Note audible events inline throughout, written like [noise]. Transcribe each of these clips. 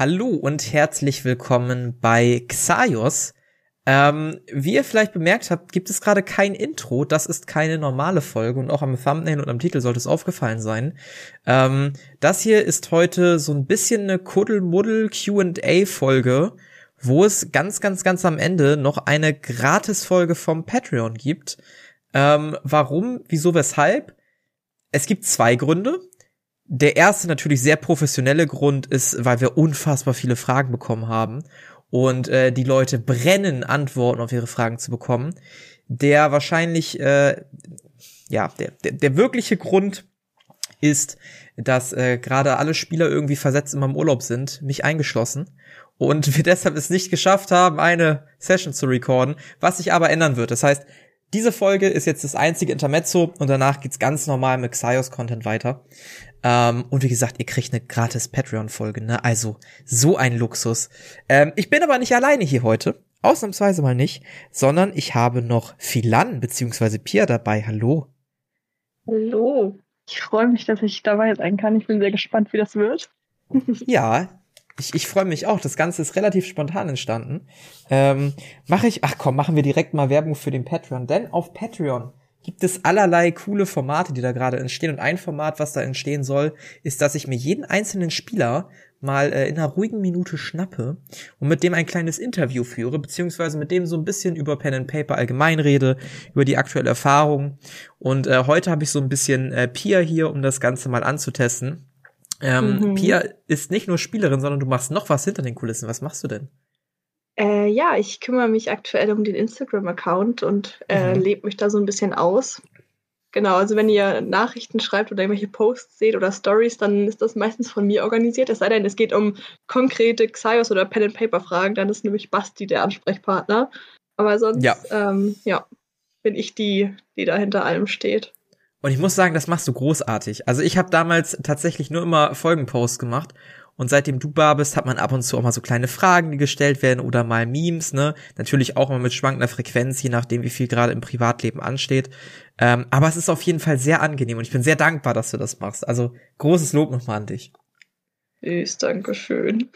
Hallo und herzlich willkommen bei Xaios. Ähm, wie ihr vielleicht bemerkt habt, gibt es gerade kein Intro. Das ist keine normale Folge und auch am Thumbnail und am Titel sollte es aufgefallen sein. Ähm, das hier ist heute so ein bisschen eine Kuddelmuddel Q&A Folge, wo es ganz, ganz, ganz am Ende noch eine Gratis-Folge vom Patreon gibt. Ähm, warum, wieso, weshalb? Es gibt zwei Gründe. Der erste natürlich sehr professionelle Grund ist, weil wir unfassbar viele Fragen bekommen haben und äh, die Leute brennen, Antworten auf ihre Fragen zu bekommen. Der wahrscheinlich, äh, ja, der, der, der wirkliche Grund ist, dass äh, gerade alle Spieler irgendwie versetzt immer im Urlaub sind, mich eingeschlossen. Und wir [laughs] deshalb es nicht geschafft haben, eine Session zu recorden, was sich aber ändern wird. Das heißt, diese Folge ist jetzt das einzige Intermezzo und danach geht's ganz normal mit Xaios-Content weiter. Ähm, und wie gesagt, ihr kriegt eine gratis Patreon-Folge, ne? Also, so ein Luxus. Ähm, ich bin aber nicht alleine hier heute. Ausnahmsweise mal nicht, sondern ich habe noch Philan bzw. Pia dabei. Hallo. Hallo. Ich freue mich, dass ich dabei sein kann. Ich bin sehr gespannt, wie das wird. [laughs] ja, ich, ich freue mich auch. Das Ganze ist relativ spontan entstanden. Ähm, mache ich, ach komm, machen wir direkt mal Werbung für den Patreon. Denn auf Patreon gibt es allerlei coole Formate, die da gerade entstehen. Und ein Format, was da entstehen soll, ist, dass ich mir jeden einzelnen Spieler mal äh, in einer ruhigen Minute schnappe und mit dem ein kleines Interview führe, beziehungsweise mit dem so ein bisschen über Pen and Paper allgemein rede, über die aktuelle Erfahrung. Und äh, heute habe ich so ein bisschen äh, Pia hier, um das Ganze mal anzutesten. Ähm, mhm. Pia ist nicht nur Spielerin, sondern du machst noch was hinter den Kulissen. Was machst du denn? Äh, ja, ich kümmere mich aktuell um den Instagram-Account und äh, mhm. lebe mich da so ein bisschen aus. Genau, also wenn ihr Nachrichten schreibt oder irgendwelche Posts seht oder Stories, dann ist das meistens von mir organisiert. Es sei denn, es geht um konkrete Xaios oder Pen and Paper Fragen, dann ist nämlich Basti der Ansprechpartner. Aber sonst, ja, ähm, ja bin ich die, die da hinter allem steht. Und ich muss sagen, das machst du großartig. Also ich habe damals tatsächlich nur immer Folgenposts gemacht und seitdem du bar bist, hat man ab und zu auch mal so kleine Fragen, die gestellt werden oder mal Memes, ne? Natürlich auch mal mit schwankender Frequenz, je nachdem, wie viel gerade im Privatleben ansteht. Ähm, aber es ist auf jeden Fall sehr angenehm und ich bin sehr dankbar, dass du das machst. Also großes Lob nochmal an dich. Ist, Dankeschön.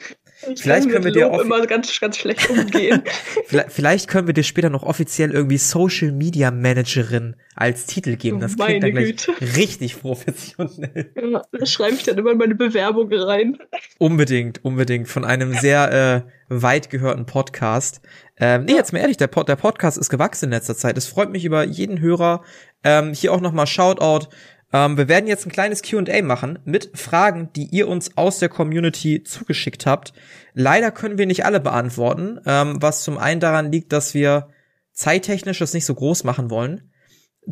Ich vielleicht können wir dir auch immer ganz, ganz schlecht umgehen. [laughs] vielleicht, vielleicht, können wir dir später noch offiziell irgendwie Social Media Managerin als Titel geben. Das klingt dann gleich Güte. richtig professionell. Ja, das schreibe ich dann immer in meine Bewerbung rein. Unbedingt, unbedingt. Von einem sehr äh, weit gehörten Podcast. Ähm, nee, jetzt mal ehrlich, der, Pod, der Podcast ist gewachsen in letzter Zeit. Es freut mich über jeden Hörer. Ähm, hier auch nochmal Shoutout ähm, wir werden jetzt ein kleines QA machen mit Fragen, die ihr uns aus der Community zugeschickt habt. Leider können wir nicht alle beantworten, ähm, was zum einen daran liegt, dass wir zeittechnisch das nicht so groß machen wollen.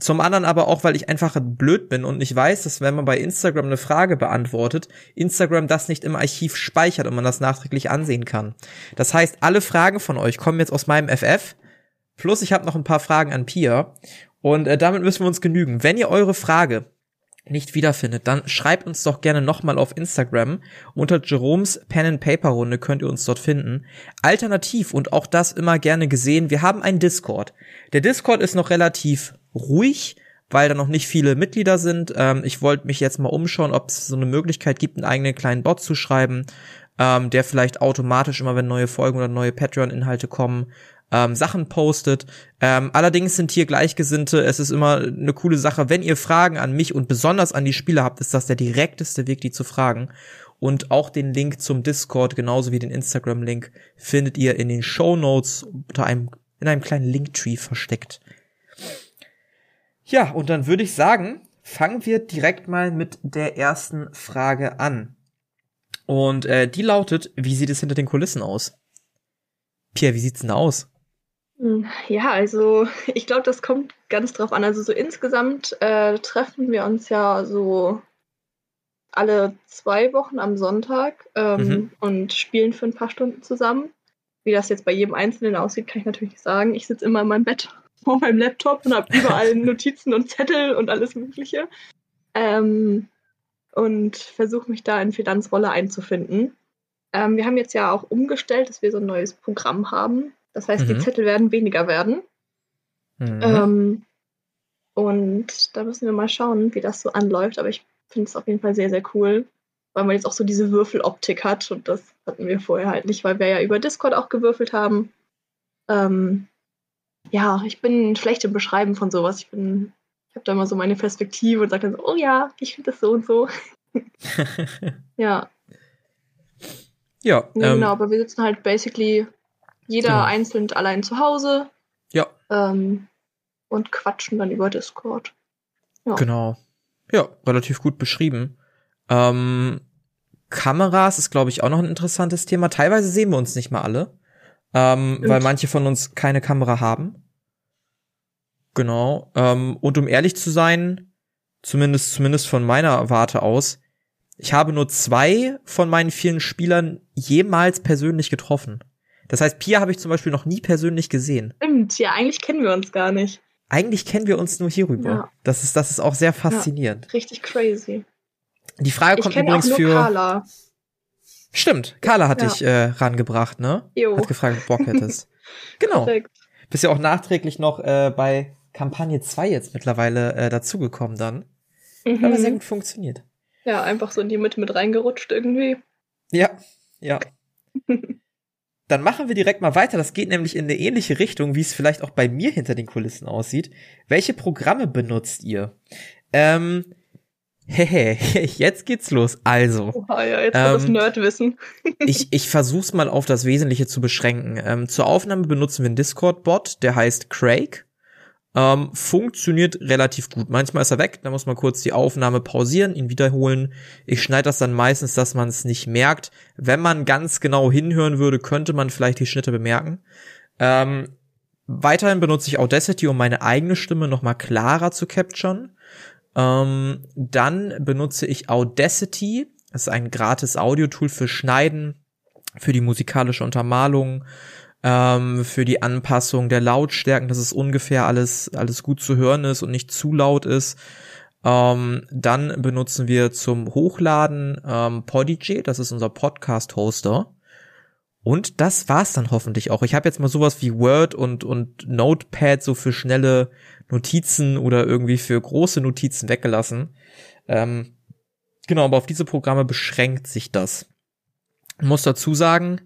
Zum anderen aber auch, weil ich einfach blöd bin und nicht weiß, dass wenn man bei Instagram eine Frage beantwortet, Instagram das nicht im Archiv speichert und man das nachträglich ansehen kann. Das heißt, alle Fragen von euch kommen jetzt aus meinem FF. Plus ich habe noch ein paar Fragen an Pia. Und äh, damit müssen wir uns genügen. Wenn ihr eure Frage nicht wiederfindet, dann schreibt uns doch gerne nochmal auf Instagram. Unter Jeroms Pen and Paper Runde könnt ihr uns dort finden. Alternativ und auch das immer gerne gesehen, wir haben einen Discord. Der Discord ist noch relativ ruhig, weil da noch nicht viele Mitglieder sind. Ähm, ich wollte mich jetzt mal umschauen, ob es so eine Möglichkeit gibt, einen eigenen kleinen Bot zu schreiben, ähm, der vielleicht automatisch immer, wenn neue Folgen oder neue Patreon-Inhalte kommen, ähm, Sachen postet. Ähm, allerdings sind hier Gleichgesinnte. Es ist immer eine coole Sache. Wenn ihr Fragen an mich und besonders an die Spieler habt, ist das der direkteste Weg, die zu fragen. Und auch den Link zum Discord, genauso wie den Instagram-Link, findet ihr in den Show Notes unter einem, in einem kleinen Linktree versteckt. Ja, und dann würde ich sagen, fangen wir direkt mal mit der ersten Frage an. Und äh, die lautet, wie sieht es hinter den Kulissen aus? Pierre, wie sieht's denn aus? Ja, also [laughs] ich glaube, das kommt ganz drauf an. Also so insgesamt äh, treffen wir uns ja so alle zwei Wochen am Sonntag ähm, mhm. und spielen für ein paar Stunden zusammen. Wie das jetzt bei jedem Einzelnen aussieht, kann ich natürlich nicht sagen. Ich sitze immer in meinem Bett [laughs] vor meinem Laptop und habe überall [laughs] Notizen und Zettel und alles Mögliche. Ähm, und versuche mich da in Finanzrolle einzufinden. Ähm, wir haben jetzt ja auch umgestellt, dass wir so ein neues Programm haben. Das heißt, mhm. die Zettel werden weniger werden. Mhm. Ähm, und da müssen wir mal schauen, wie das so anläuft. Aber ich finde es auf jeden Fall sehr, sehr cool, weil man jetzt auch so diese Würfeloptik hat und das hatten wir vorher halt nicht, weil wir ja über Discord auch gewürfelt haben. Ähm, ja, ich bin schlecht im Beschreiben von sowas. Ich bin, ich habe da immer so meine Perspektive und sage dann so, oh ja, ich finde das so und so. [laughs] ja. Ja. Nee, ähm, genau, aber wir sitzen halt basically jeder genau. einzeln allein zu Hause. Ja. Ähm, und quatschen dann über Discord. Ja. Genau. Ja, relativ gut beschrieben. Ähm, Kameras ist, glaube ich, auch noch ein interessantes Thema. Teilweise sehen wir uns nicht mal alle, ähm, weil manche von uns keine Kamera haben. Genau. Ähm, und um ehrlich zu sein, zumindest, zumindest von meiner Warte aus, ich habe nur zwei von meinen vielen Spielern jemals persönlich getroffen. Das heißt, Pia habe ich zum Beispiel noch nie persönlich gesehen. Stimmt, ja, eigentlich kennen wir uns gar nicht. Eigentlich kennen wir uns nur hierüber. Ja. Das ist, das ist auch sehr faszinierend. Ja, richtig crazy. Die Frage kommt übrigens für. Carla. Stimmt, Carla hat ja. dich äh, rangebracht, ne? Jo. Hat gefragt, ob du Bock hättest. [laughs] genau. Perfekt. Bist ja auch nachträglich noch äh, bei Kampagne 2 jetzt mittlerweile äh, dazugekommen dann. Mhm. Aber sehr gut funktioniert. Ja, einfach so in die Mitte mit reingerutscht irgendwie. Ja, ja. [laughs] Dann machen wir direkt mal weiter. Das geht nämlich in eine ähnliche Richtung, wie es vielleicht auch bei mir hinter den Kulissen aussieht. Welche Programme benutzt ihr? Ähm, [laughs] Hehe, jetzt geht's los. Also. Oha, ja, jetzt ähm, das Nerdwissen. [laughs] ich, ich versuch's mal auf das Wesentliche zu beschränken. Ähm, zur Aufnahme benutzen wir einen Discord-Bot, der heißt Craig. Ähm, funktioniert relativ gut. Manchmal ist er weg, da muss man kurz die Aufnahme pausieren, ihn wiederholen. Ich schneide das dann meistens, dass man es nicht merkt. Wenn man ganz genau hinhören würde, könnte man vielleicht die Schnitte bemerken. Ähm, weiterhin benutze ich Audacity, um meine eigene Stimme nochmal klarer zu capturen. Ähm, dann benutze ich Audacity. Das ist ein gratis Audio-Tool für Schneiden, für die musikalische Untermalung, ähm, für die Anpassung der Lautstärken, dass es ungefähr alles, alles gut zu hören ist und nicht zu laut ist. Ähm, dann benutzen wir zum Hochladen ähm, Podigy, das ist unser Podcast-Hoster. Und das war's dann hoffentlich auch. Ich habe jetzt mal sowas wie Word und, und Notepad so für schnelle Notizen oder irgendwie für große Notizen weggelassen. Ähm, genau, aber auf diese Programme beschränkt sich das. Ich muss dazu sagen,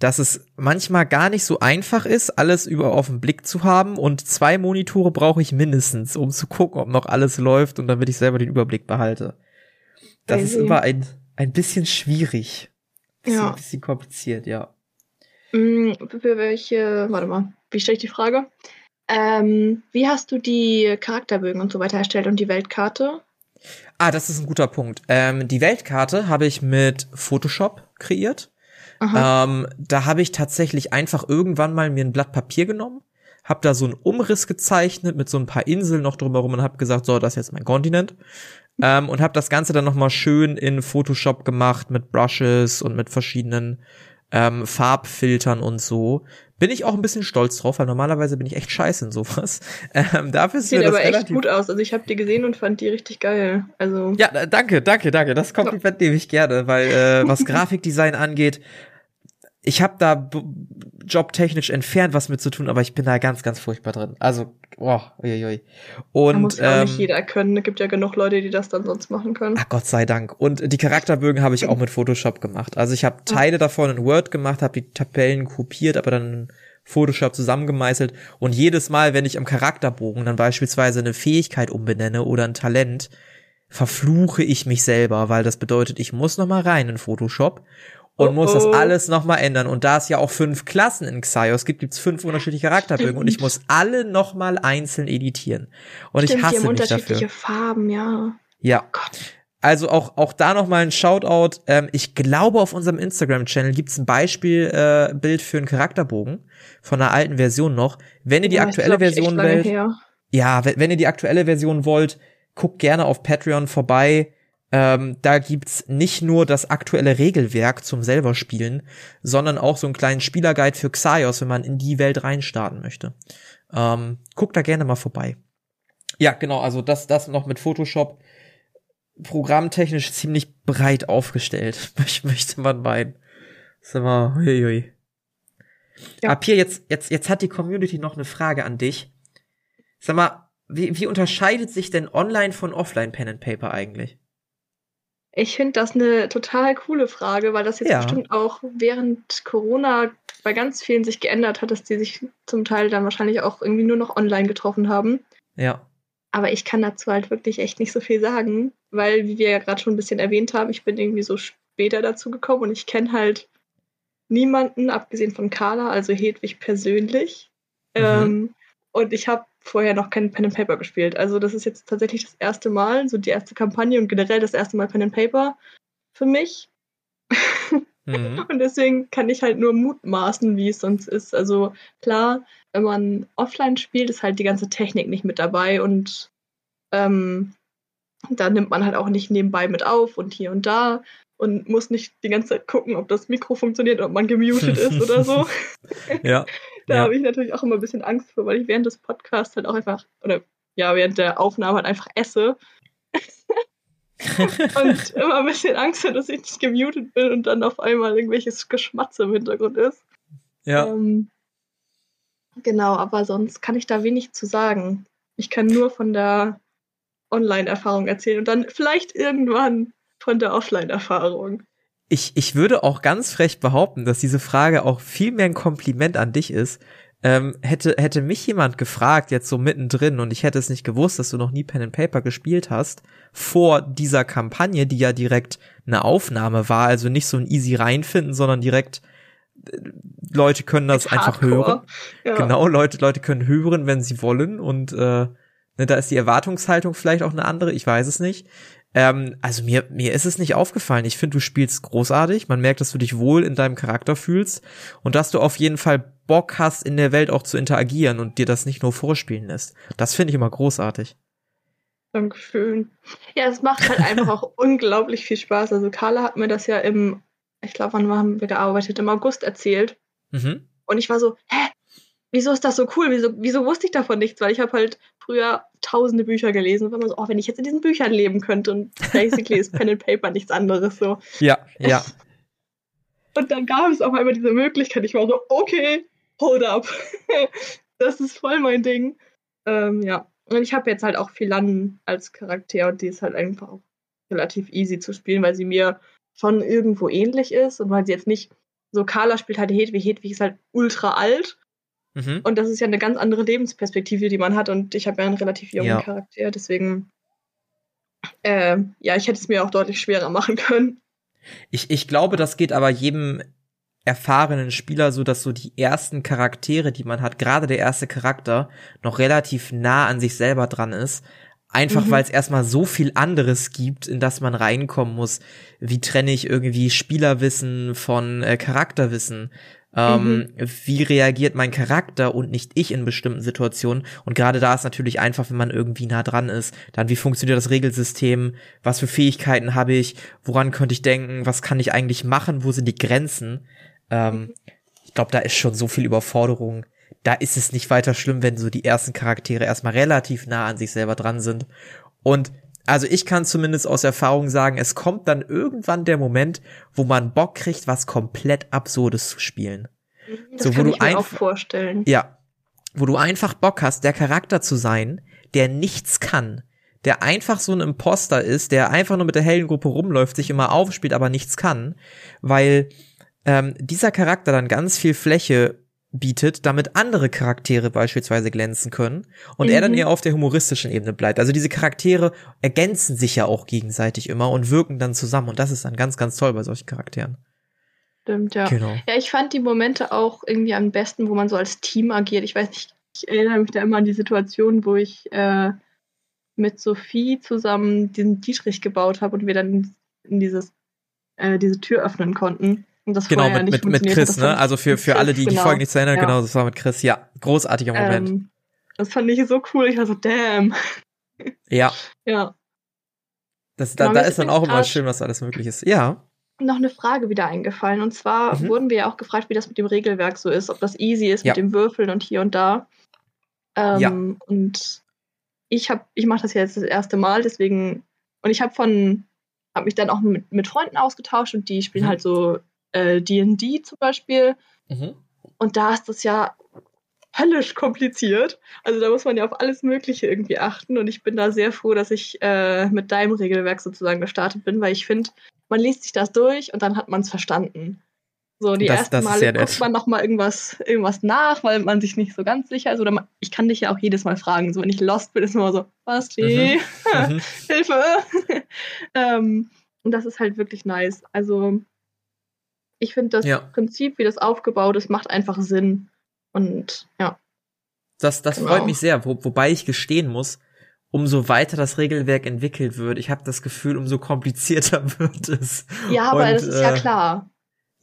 dass es manchmal gar nicht so einfach ist, alles über auf den Blick zu haben und zwei Monitore brauche ich mindestens, um zu gucken, ob noch alles läuft und damit ich selber den Überblick behalte. Das ist immer ein, ein bisschen schwierig. Ja. Ein bisschen kompliziert, ja. Mm, für welche, warte mal, wie stelle ich die Frage? Ähm, wie hast du die Charakterbögen und so weiter erstellt und die Weltkarte? Ah, das ist ein guter Punkt. Ähm, die Weltkarte habe ich mit Photoshop kreiert. Ähm, da habe ich tatsächlich einfach irgendwann mal mir ein Blatt Papier genommen, habe da so einen Umriss gezeichnet mit so ein paar Inseln noch drumherum und habe gesagt, so, das ist jetzt mein Kontinent. Ähm, und habe das Ganze dann noch mal schön in Photoshop gemacht mit Brushes und mit verschiedenen ähm, Farbfiltern und so. Bin ich auch ein bisschen stolz drauf, weil normalerweise bin ich echt scheiße in sowas. [laughs] Ähm, dafür Sieht aber echt gut aus. Also ich habe die gesehen und fand die richtig geil. Also ja, danke, danke, danke. Das Kompliment nehme ich gerne, weil äh, was [laughs] Grafikdesign angeht, ich habe da jobtechnisch entfernt was mit zu tun, aber ich bin da ganz, ganz furchtbar drin. Also, oh, uiuiui. Und da muss ja ähm, nicht jeder können. Es gibt ja genug Leute, die das dann sonst machen können. Ach Gott sei Dank. Und die Charakterbögen habe ich auch mit Photoshop gemacht. Also ich habe Teile davon in Word gemacht, habe die Tabellen kopiert, aber dann in Photoshop zusammengemeißelt. Und jedes Mal, wenn ich am Charakterbogen dann beispielsweise eine Fähigkeit umbenenne oder ein Talent, verfluche ich mich selber, weil das bedeutet, ich muss noch mal rein in Photoshop und oh, muss das alles nochmal ändern. Und da es ja auch fünf Klassen in Xaios gibt, gibt's fünf unterschiedliche Charakterbögen und ich muss alle nochmal einzeln editieren. Und Stimmt, ich hasse die haben mich unterschiedliche dafür. Farben, ja. Ja. Oh also auch, auch da nochmal ein Shoutout. Ähm, ich glaube, auf unserem Instagram-Channel gibt's ein Beispielbild äh, Bild für einen Charakterbogen von einer alten Version noch. Wenn ihr die ja, aktuelle glaub, Version wollt, ja, wenn, wenn ihr die aktuelle Version wollt, guckt gerne auf Patreon vorbei. Ähm, da gibt's nicht nur das aktuelle Regelwerk zum selber spielen, sondern auch so einen kleinen Spielerguide für Xaios, wenn man in die Welt reinstarten möchte. Ähm, guckt da gerne mal vorbei. Ja, genau, also das, das noch mit Photoshop programmtechnisch ziemlich breit aufgestellt, [laughs] möchte man meinen. Sag mal, huiui. Ja. Ab hier jetzt, jetzt, jetzt hat die Community noch eine Frage an dich. Sag mal, wie, wie unterscheidet sich denn Online von Offline Pen and Paper eigentlich? Ich finde das eine total coole Frage, weil das jetzt ja. bestimmt auch während Corona bei ganz vielen sich geändert hat, dass die sich zum Teil dann wahrscheinlich auch irgendwie nur noch online getroffen haben. Ja. Aber ich kann dazu halt wirklich echt nicht so viel sagen, weil, wie wir ja gerade schon ein bisschen erwähnt haben, ich bin irgendwie so später dazu gekommen und ich kenne halt niemanden, abgesehen von Carla, also Hedwig persönlich. Mhm. Ähm, und ich habe vorher noch kein Pen and Paper gespielt. Also das ist jetzt tatsächlich das erste Mal, so die erste Kampagne und generell das erste Mal Pen and Paper für mich. Mhm. [laughs] und deswegen kann ich halt nur mutmaßen, wie es sonst ist. Also klar, wenn man offline spielt, ist halt die ganze Technik nicht mit dabei und ähm, da nimmt man halt auch nicht nebenbei mit auf und hier und da und muss nicht die ganze Zeit gucken, ob das Mikro funktioniert, ob man gemutet ist oder so. [laughs] ja. [laughs] da ja. habe ich natürlich auch immer ein bisschen Angst vor, weil ich während des Podcasts halt auch einfach, oder ja, während der Aufnahme halt einfach esse. [laughs] und immer ein bisschen Angst habe, dass ich nicht gemutet bin und dann auf einmal irgendwelches Geschmatze im Hintergrund ist. Ja. Ähm, genau, aber sonst kann ich da wenig zu sagen. Ich kann nur von der Online-Erfahrung erzählen und dann vielleicht irgendwann von der Offline-Erfahrung. Ich, ich würde auch ganz frech behaupten, dass diese Frage auch viel mehr ein Kompliment an dich ist. Ähm, hätte, hätte mich jemand gefragt, jetzt so mittendrin, und ich hätte es nicht gewusst, dass du noch nie Pen and Paper gespielt hast, vor dieser Kampagne, die ja direkt eine Aufnahme war, also nicht so ein easy reinfinden, sondern direkt äh, Leute können das Mit einfach Hardcore. hören. Ja. Genau, Leute, Leute können hören, wenn sie wollen, und äh, ne, da ist die Erwartungshaltung vielleicht auch eine andere, ich weiß es nicht. Ähm, also mir, mir ist es nicht aufgefallen. Ich finde, du spielst großartig. Man merkt, dass du dich wohl in deinem Charakter fühlst und dass du auf jeden Fall Bock hast, in der Welt auch zu interagieren und dir das nicht nur vorspielen lässt. Das finde ich immer großartig. Dankeschön. Ja, es macht halt einfach auch [laughs] unglaublich viel Spaß. Also Carla hat mir das ja im, ich glaube, wann haben wir gearbeitet? Im August erzählt. Mhm. Und ich war so, hä, wieso ist das so cool? Wieso, wieso wusste ich davon nichts? Weil ich habe halt früher tausende Bücher gelesen und war immer so, oh, wenn ich jetzt in diesen Büchern leben könnte und basically ist Pen and Paper nichts anderes so. [laughs] Ja, ja. [laughs] Und dann gab es auf einmal diese Möglichkeit. Ich war so, okay, hold up. [laughs] das ist voll mein Ding. Ähm, ja. Und ich habe jetzt halt auch Philan als Charakter und die ist halt einfach auch relativ easy zu spielen, weil sie mir schon irgendwo ähnlich ist und weil sie jetzt nicht so Carla spielt halt Hedwig. Hedwig ist halt ultra alt Mhm. Und das ist ja eine ganz andere Lebensperspektive, die man hat. Und ich habe ja einen relativ jungen ja. Charakter, deswegen, äh, ja, ich hätte es mir auch deutlich schwerer machen können. Ich, ich glaube, das geht aber jedem erfahrenen Spieler so, dass so die ersten Charaktere, die man hat, gerade der erste Charakter, noch relativ nah an sich selber dran ist. Einfach mhm. weil es erstmal so viel anderes gibt, in das man reinkommen muss. Wie trenne ich irgendwie Spielerwissen von äh, Charakterwissen? Ähm, mhm. Wie reagiert mein Charakter und nicht ich in bestimmten Situationen? Und gerade da ist natürlich einfach, wenn man irgendwie nah dran ist, dann wie funktioniert das Regelsystem? Was für Fähigkeiten habe ich? Woran könnte ich denken? Was kann ich eigentlich machen? Wo sind die Grenzen? Ähm, mhm. Ich glaube, da ist schon so viel Überforderung. Da ist es nicht weiter schlimm, wenn so die ersten Charaktere erstmal relativ nah an sich selber dran sind. Und also ich kann zumindest aus Erfahrung sagen, es kommt dann irgendwann der Moment, wo man Bock kriegt, was komplett Absurdes zu spielen. Das so, wo kann du ich mir auch vorstellen. Ja, wo du einfach Bock hast, der Charakter zu sein, der nichts kann, der einfach so ein Imposter ist, der einfach nur mit der hellen Gruppe rumläuft, sich immer aufspielt, aber nichts kann, weil ähm, dieser Charakter dann ganz viel Fläche bietet, damit andere Charaktere beispielsweise glänzen können und mhm. er dann mhm. eher auf der humoristischen Ebene bleibt. Also diese Charaktere ergänzen sich ja auch gegenseitig immer und wirken dann zusammen und das ist dann ganz, ganz toll bei solchen Charakteren. Stimmt, ja. Genau. Ja, ich fand die Momente auch irgendwie am besten, wo man so als Team agiert. Ich weiß nicht, ich erinnere mich da immer an die Situation, wo ich äh, mit Sophie zusammen diesen Dietrich gebaut habe und wir dann in dieses, äh, diese Tür öffnen konnten. Das genau, mit, mit, mit Chris, ne? Also für, für alle, die genau. die Folge nicht zu erinnern, ja. genau, das war mit Chris. Ja, großartiger Moment. Ähm, das fand ich so cool. Ich war so, damn. [laughs] Ja. Ja. Das, da, da ist dann auch immer schön, was alles möglich ist. Ja. Noch eine Frage wieder eingefallen. Und zwar mhm. wurden wir ja auch gefragt, wie das mit dem Regelwerk so ist, ob das easy ist ja. mit dem Würfeln und hier und da. Ähm, ja. Und ich habe, ich mache das jetzt das erste Mal, deswegen, und ich habe von, habe mich dann auch mit, mit Freunden ausgetauscht und die spielen mhm. halt so D&D äh, zum Beispiel. Mhm. Und da ist das ja höllisch kompliziert. Also da muss man ja auf alles Mögliche irgendwie achten. Und ich bin da sehr froh, dass ich äh, mit deinem Regelwerk sozusagen gestartet bin, weil ich finde, man liest sich das durch und dann hat man es verstanden. So, die das, ersten das Male guckt man noch mal irgendwas, irgendwas nach, weil man sich nicht so ganz sicher ist. Oder man, ich kann dich ja auch jedes Mal fragen. So, wenn ich lost bin, ist immer so, was, die? Mhm. mhm. [laughs] Hilfe! [laughs] ähm, und das ist halt wirklich nice. Also, ich finde das ja. Prinzip, wie das aufgebaut ist, macht einfach Sinn. Und ja. Das, das genau. freut mich sehr, wo, wobei ich gestehen muss, umso weiter das Regelwerk entwickelt wird, ich habe das Gefühl, umso komplizierter [laughs] wird es. Ja, aber Und, das ist äh, ja klar.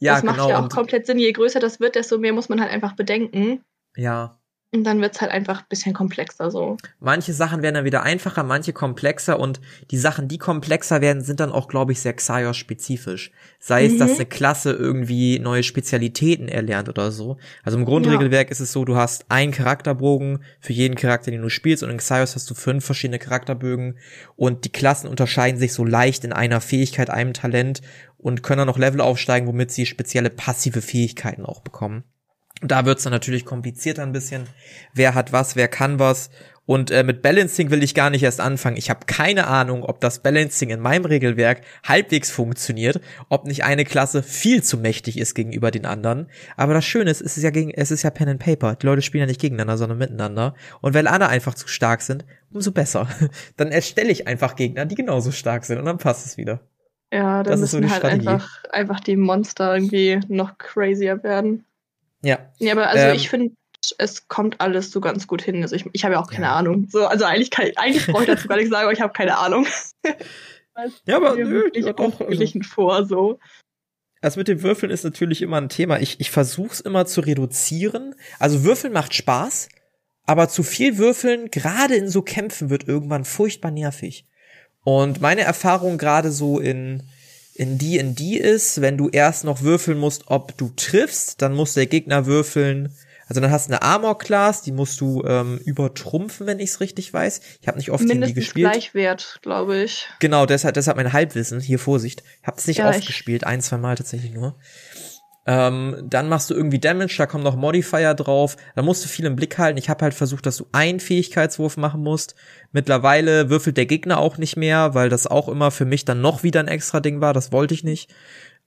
Ja, das macht genau. ja auch komplett Sinn. Je größer das wird, desto mehr muss man halt einfach bedenken. Ja. Und dann wird's halt einfach ein bisschen komplexer so. Manche Sachen werden dann wieder einfacher, manche komplexer und die Sachen, die komplexer werden, sind dann auch, glaube ich, sehr Xaios-spezifisch. Sei es, dass mhm. eine Klasse irgendwie neue Spezialitäten erlernt oder so. Also im Grundregelwerk ja. ist es so, du hast einen Charakterbogen für jeden Charakter, den du spielst und in Xaios hast du fünf verschiedene Charakterbögen und die Klassen unterscheiden sich so leicht in einer Fähigkeit, einem Talent und können dann noch Level aufsteigen, womit sie spezielle passive Fähigkeiten auch bekommen. Da wird's dann natürlich komplizierter ein bisschen. Wer hat was, wer kann was. Und äh, mit Balancing will ich gar nicht erst anfangen. Ich habe keine Ahnung, ob das Balancing in meinem Regelwerk halbwegs funktioniert, ob nicht eine Klasse viel zu mächtig ist gegenüber den anderen. Aber das Schöne ist, es ist ja gegen, es ist ja Pen and Paper. Die Leute spielen ja nicht gegeneinander, sondern miteinander. Und wenn alle einfach zu stark sind, umso besser. [laughs] Dann erstelle ich einfach Gegner, die genauso stark sind und dann passt es wieder. Ja, dann das müssen so halt einfach, einfach die Monster irgendwie noch crazier werden. Ja. Ja, aber also ähm, ich finde, es kommt alles so ganz gut hin. Also ich, ich habe ja auch keine ja. Ahnung. So, also eigentlich, kann, eigentlich brauche ich dazu [laughs] gar nicht sagen, aber ich habe keine Ahnung. [laughs] ja, aber nö, ja, doch, also, vor, so. Also mit dem Würfeln ist natürlich immer ein Thema. Ich, ich versuche es immer zu reduzieren. Also Würfeln macht Spaß, aber zu viel Würfeln, gerade in so Kämpfen, wird irgendwann furchtbar nervig. Und meine Erfahrung gerade so in in D&D ist, wenn du erst noch würfeln musst, ob du triffst, dann muss der Gegner würfeln. Also dann hast du eine Armor Class, die musst du ähm, übertrumpfen, wenn ich es richtig weiß. Ich habe nicht oft Mindestens D&D gespielt. Gleichwert, glaube ich. Genau, deshalb, deshalb mein Halbwissen. Hier Vorsicht, ich habe es nicht ja, oft gespielt, ein, zwei Mal tatsächlich nur. Ähm, dann machst du irgendwie Damage, da kommen noch Modifier drauf. Da musst du viel im Blick halten. Ich habe halt versucht, dass du einen Fähigkeitswurf machen musst. Mittlerweile würfelt der Gegner auch nicht mehr, weil das auch immer für mich dann noch wieder ein extra Ding war. Das wollte ich nicht.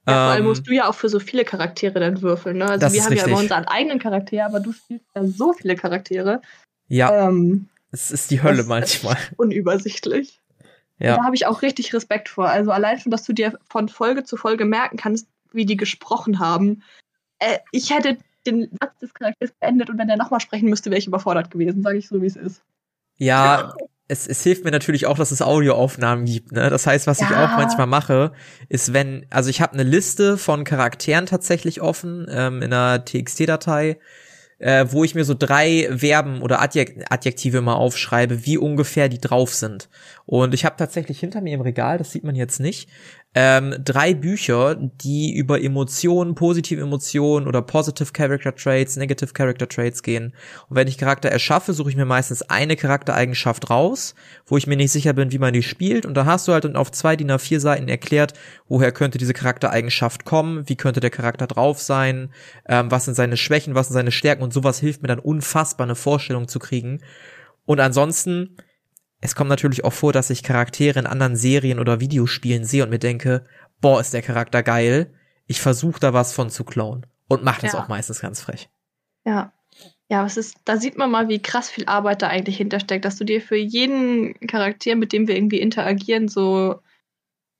Ja, vor allem ähm, musst du ja auch für so viele Charaktere dann würfeln. Ne? Also wir haben richtig. ja immer unseren eigenen Charakter, aber du spielst ja so viele Charaktere. Ja. Ähm, es ist die Hölle manchmal. [laughs] Unübersichtlich. Ja. Da habe ich auch richtig Respekt vor. Also allein schon, dass du dir von Folge zu Folge merken kannst, wie die gesprochen haben. Äh, ich hätte den Satz des Charakters beendet und wenn der nochmal sprechen müsste, wäre ich überfordert gewesen, sage ich so, wie es ist. Ja, es, es hilft mir natürlich auch, dass es Audioaufnahmen gibt. Ne? Das heißt, was ja. ich auch manchmal mache, ist, wenn, also ich habe eine Liste von Charakteren tatsächlich offen ähm, in einer TXT-Datei, äh, wo ich mir so drei Verben oder Adjektive mal aufschreibe, wie ungefähr die drauf sind. Und ich habe tatsächlich hinter mir im Regal, das sieht man jetzt nicht, ähm, drei Bücher, die über Emotionen, positive Emotionen oder positive Character Traits, negative Character Traits gehen. Und wenn ich Charakter erschaffe, suche ich mir meistens eine Charaktereigenschaft raus, wo ich mir nicht sicher bin, wie man die spielt. Und da hast du halt auf zwei DIN A4 Seiten erklärt, woher könnte diese Charaktereigenschaft kommen, wie könnte der Charakter drauf sein, ähm, was sind seine Schwächen, was sind seine Stärken und sowas hilft mir dann unfassbar eine Vorstellung zu kriegen. Und ansonsten es kommt natürlich auch vor, dass ich Charaktere in anderen Serien oder Videospielen sehe und mir denke, boah, ist der Charakter geil. Ich versuche da was von zu klauen. Und mache das ja. auch meistens ganz frech. Ja. Ja, es ist, da sieht man mal, wie krass viel Arbeit da eigentlich hintersteckt, dass du dir für jeden Charakter, mit dem wir irgendwie interagieren, so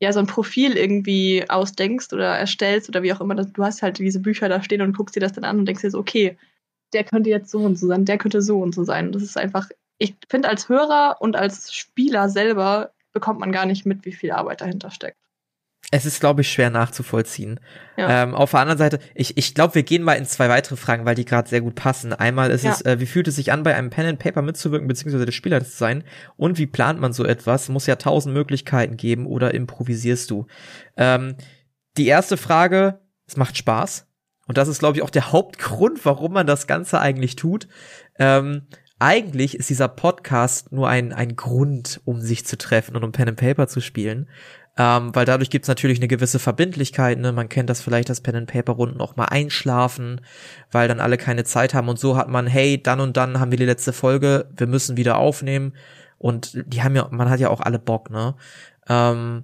ja, so ein Profil irgendwie ausdenkst oder erstellst oder wie auch immer. Du hast halt diese Bücher da stehen und guckst dir das dann an und denkst dir so, okay, der könnte jetzt so und so sein, der könnte so und so sein. Und das ist einfach ich finde, als Hörer und als Spieler selber bekommt man gar nicht mit, wie viel Arbeit dahinter steckt. Es ist, glaube ich, schwer nachzuvollziehen. Ja. Ähm, auf der anderen Seite, ich, ich glaube, wir gehen mal in zwei weitere Fragen, weil die gerade sehr gut passen. Einmal ist ja. es, äh, wie fühlt es sich an, bei einem Pen and Paper mitzuwirken, beziehungsweise der Spieler zu sein? Und wie plant man so etwas? Muss ja tausend Möglichkeiten geben oder improvisierst du? Ähm, die erste Frage, es macht Spaß. Und das ist, glaube ich, auch der Hauptgrund, warum man das Ganze eigentlich tut. Ähm, eigentlich ist dieser Podcast nur ein, ein Grund, um sich zu treffen und um Pen and Paper zu spielen. ähm, weil dadurch gibt's natürlich eine gewisse Verbindlichkeit. Ne? Man kennt das vielleicht, dass Pen and Paper Runden auch mal einschlafen, weil dann alle keine Zeit haben und so hat man, hey, dann und dann haben wir die letzte Folge, wir müssen wieder aufnehmen und die haben ja, man hat ja auch alle Bock, ne? Ähm,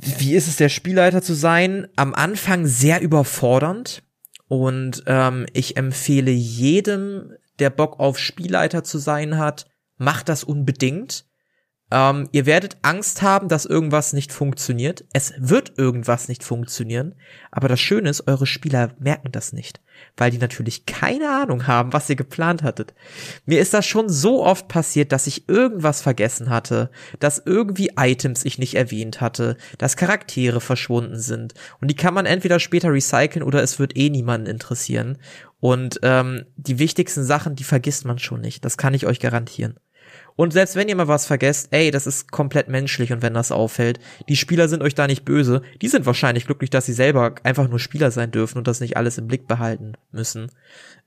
wie ist es, der Spielleiter zu sein? Am Anfang sehr überfordernd. Und ähm, ich empfehle jedem, der Bock auf Spielleiter zu sein hat, macht das unbedingt. Ähm, ihr werdet Angst haben, dass irgendwas nicht funktioniert. Es wird irgendwas nicht funktionieren. Aber das Schöne ist, eure Spieler merken das nicht weil die natürlich keine Ahnung haben, was ihr geplant hattet. Mir ist das schon so oft passiert, dass ich irgendwas vergessen hatte, dass irgendwie Items ich nicht erwähnt hatte, dass Charaktere verschwunden sind. Und die kann man entweder später recyceln oder es wird eh niemanden interessieren. Und ähm, die wichtigsten Sachen, die vergisst man schon nicht. Das kann ich euch garantieren. Und selbst wenn ihr mal was vergesst, ey, das ist komplett menschlich und wenn das auffällt, die Spieler sind euch da nicht böse. Die sind wahrscheinlich glücklich, dass sie selber einfach nur Spieler sein dürfen und das nicht alles im Blick behalten müssen.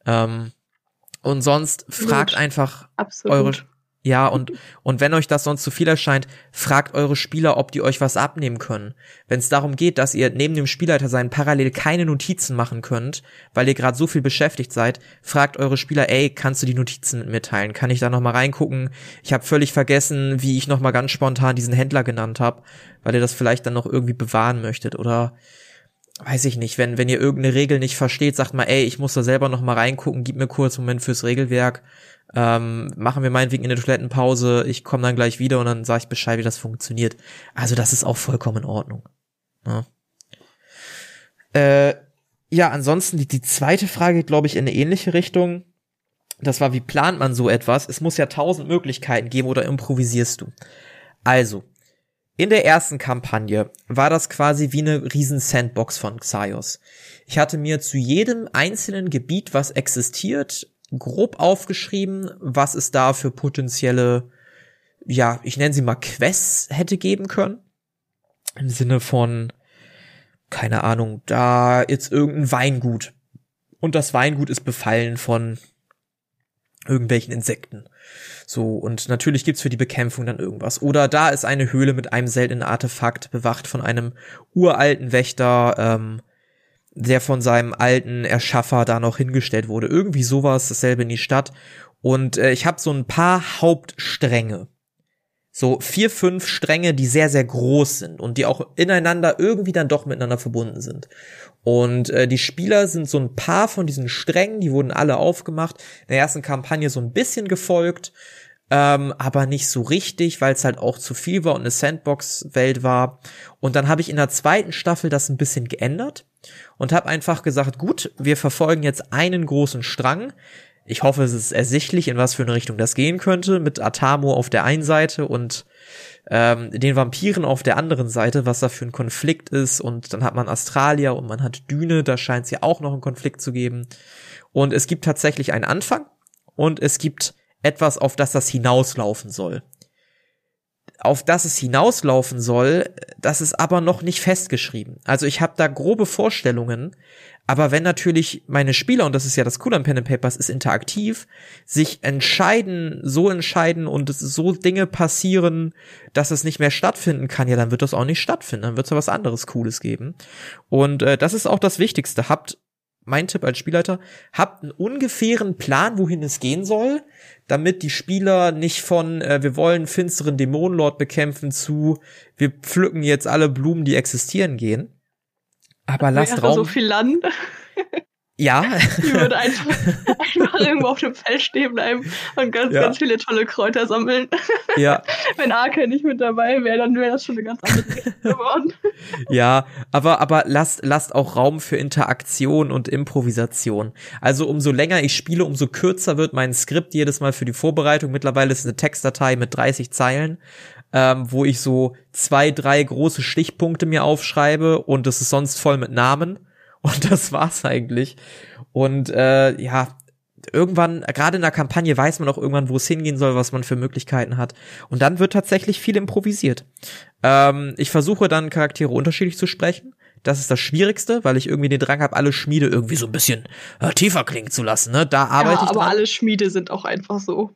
Ähm, und sonst fragt Gut. einfach Absolut. eure ja, und, und wenn euch das sonst zu viel erscheint, fragt eure Spieler, ob die euch was abnehmen können. Wenn es darum geht, dass ihr neben dem Spielleiter sein parallel keine Notizen machen könnt, weil ihr gerade so viel beschäftigt seid, fragt eure Spieler, ey, kannst du die Notizen mit mir teilen? Kann ich da nochmal reingucken? Ich habe völlig vergessen, wie ich nochmal ganz spontan diesen Händler genannt habe, weil ihr das vielleicht dann noch irgendwie bewahren möchtet. Oder weiß ich nicht, wenn, wenn ihr irgendeine Regel nicht versteht, sagt mal, ey, ich muss da selber noch mal reingucken, gib mir kurz einen Moment fürs Regelwerk ähm, machen wir meinetwegen in der Toilettenpause, ich komme dann gleich wieder und dann sage ich Bescheid, wie das funktioniert. Also das ist auch vollkommen in Ordnung. Ja, äh, ja ansonsten die, die zweite Frage glaube ich, in eine ähnliche Richtung. Das war, wie plant man so etwas? Es muss ja tausend Möglichkeiten geben oder improvisierst du? Also, in der ersten Kampagne war das quasi wie eine riesen Sandbox von Xaios. Ich hatte mir zu jedem einzelnen Gebiet, was existiert, grob aufgeschrieben, was es da für potenzielle, ja, ich nenne sie mal Quests hätte geben können. Im Sinne von, keine Ahnung, da jetzt irgendein Weingut. Und das Weingut ist befallen von irgendwelchen Insekten. So, und natürlich gibt's für die Bekämpfung dann irgendwas. Oder da ist eine Höhle mit einem seltenen Artefakt bewacht von einem uralten Wächter, ähm, der von seinem alten Erschaffer da noch hingestellt wurde. Irgendwie sowas, dasselbe in die Stadt. Und äh, ich habe so ein paar Hauptstränge. So vier, fünf Stränge, die sehr, sehr groß sind und die auch ineinander irgendwie dann doch miteinander verbunden sind. Und äh, die Spieler sind so ein paar von diesen Strängen, die wurden alle aufgemacht. In der ersten Kampagne so ein bisschen gefolgt, ähm, aber nicht so richtig, weil es halt auch zu viel war und eine Sandbox-Welt war. Und dann habe ich in der zweiten Staffel das ein bisschen geändert und habe einfach gesagt, gut, wir verfolgen jetzt einen großen Strang. Ich hoffe, es ist ersichtlich, in was für eine Richtung das gehen könnte, mit Atamo auf der einen Seite und ähm, den Vampiren auf der anderen Seite, was da für ein Konflikt ist. Und dann hat man Australia und man hat Düne, da scheint es ja auch noch einen Konflikt zu geben. Und es gibt tatsächlich einen Anfang und es gibt etwas, auf das das hinauslaufen soll auf das es hinauslaufen soll, das ist aber noch nicht festgeschrieben. Also ich habe da grobe Vorstellungen, aber wenn natürlich meine Spieler, und das ist ja das Coole an Pen and Papers, ist interaktiv, sich entscheiden, so entscheiden und so Dinge passieren, dass es nicht mehr stattfinden kann, ja, dann wird das auch nicht stattfinden, dann wird es ja was anderes Cooles geben. Und äh, das ist auch das Wichtigste. Habt mein Tipp als Spielleiter, habt einen ungefähren Plan, wohin es gehen soll, damit die Spieler nicht von äh, wir wollen finsteren Dämonenlord bekämpfen zu wir pflücken jetzt alle Blumen, die existieren gehen. Aber lasst Raum. so viel Land. [laughs] Ja. [laughs] Die würde einfach, einfach irgendwo auf dem Feld stehen bleiben und ganz, ja. ganz viele tolle Kräuter sammeln. Ja. [laughs] Wenn Arke nicht mit dabei wäre, dann wäre das schon eine ganz andere geworden. [laughs] Ja, aber, aber lasst, lasst auch Raum für Interaktion und Improvisation. Also umso länger ich spiele, umso kürzer wird mein Skript jedes Mal für die Vorbereitung. Mittlerweile ist es eine Textdatei mit 30 Zeilen. Ähm, wo ich so zwei, drei große Stichpunkte mir aufschreibe und es ist sonst voll mit Namen und das war's eigentlich. Und äh, ja, irgendwann, gerade in der Kampagne weiß man auch irgendwann, wo es hingehen soll, was man für Möglichkeiten hat. Und dann wird tatsächlich viel improvisiert. Ähm, ich versuche dann Charaktere unterschiedlich zu sprechen. Das ist das Schwierigste, weil ich irgendwie den Drang habe, alle Schmiede irgendwie so ein bisschen äh, tiefer klingen zu lassen. Ne? Da arbeite ja, ich. Aber dran. alle Schmiede sind auch einfach so.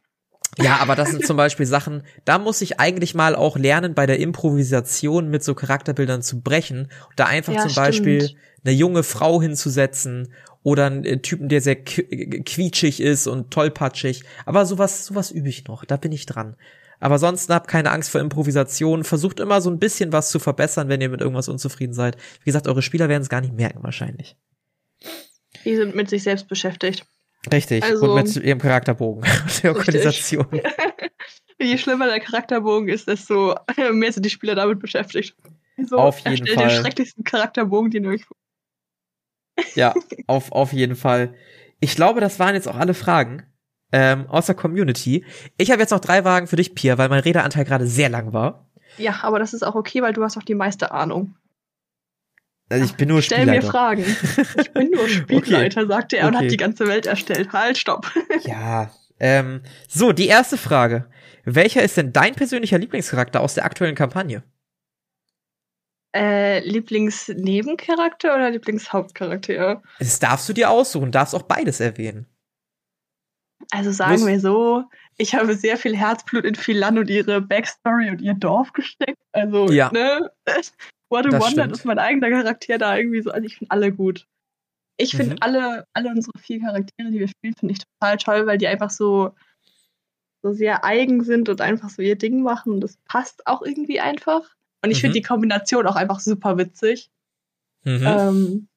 Ja, aber das sind zum Beispiel Sachen, da muss ich eigentlich mal auch lernen, bei der Improvisation mit so Charakterbildern zu brechen. Da einfach ja, zum stimmt. Beispiel eine junge Frau hinzusetzen oder einen äh, Typen, der sehr quietschig ist und tollpatschig. Aber sowas, sowas übe ich noch. Da bin ich dran. Aber sonst habt keine Angst vor Improvisation. Versucht immer so ein bisschen was zu verbessern, wenn ihr mit irgendwas unzufrieden seid. Wie gesagt, eure Spieler werden es gar nicht merken wahrscheinlich. Die sind mit sich selbst beschäftigt. Richtig. Also, und mit ihrem Charakterbogen [laughs] der Organisation. [laughs] Je schlimmer der Charakterbogen ist, desto [laughs] mehr sind die Spieler damit beschäftigt. So, auf jeden Fall. den schrecklichsten Charakterbogen, den ihr euch Ja, auf, auf jeden Fall. Ich glaube, das waren jetzt auch alle Fragen ähm, aus der Community. Ich habe jetzt noch drei Wagen für dich, Pia, weil mein Redeanteil gerade sehr lang war. Ja, aber das ist auch okay, weil du hast auch die meiste Ahnung. Also ich bin nur Stell Spielleiter. mir Fragen. Ich bin nur [laughs] Spielleiter, okay. sagte er okay. und hat die ganze Welt erstellt. Halt, stopp. [laughs] Ja. Ähm, so, die erste Frage. Welcher ist denn dein persönlicher Lieblingscharakter aus der aktuellen Kampagne? Äh, Lieblingsnebencharakter oder Lieblingshauptcharakter? Das darfst du dir aussuchen, darfst auch beides erwähnen. Also sagen wir so, ich habe sehr viel Herzblut in Philan und ihre Backstory und ihr Dorf gesteckt. Also, ja. ne? What a Wonder, dass mein eigener Charakter da irgendwie so, also ich finde alle gut. Ich finde mhm. alle, alle unsere vier Charaktere, die wir spielen, finde ich total toll, weil die einfach so, so sehr eigen sind und einfach so ihr Ding machen und das passt auch irgendwie einfach. Und ich mhm. finde die Kombination auch einfach super witzig. Mhm. Ähm,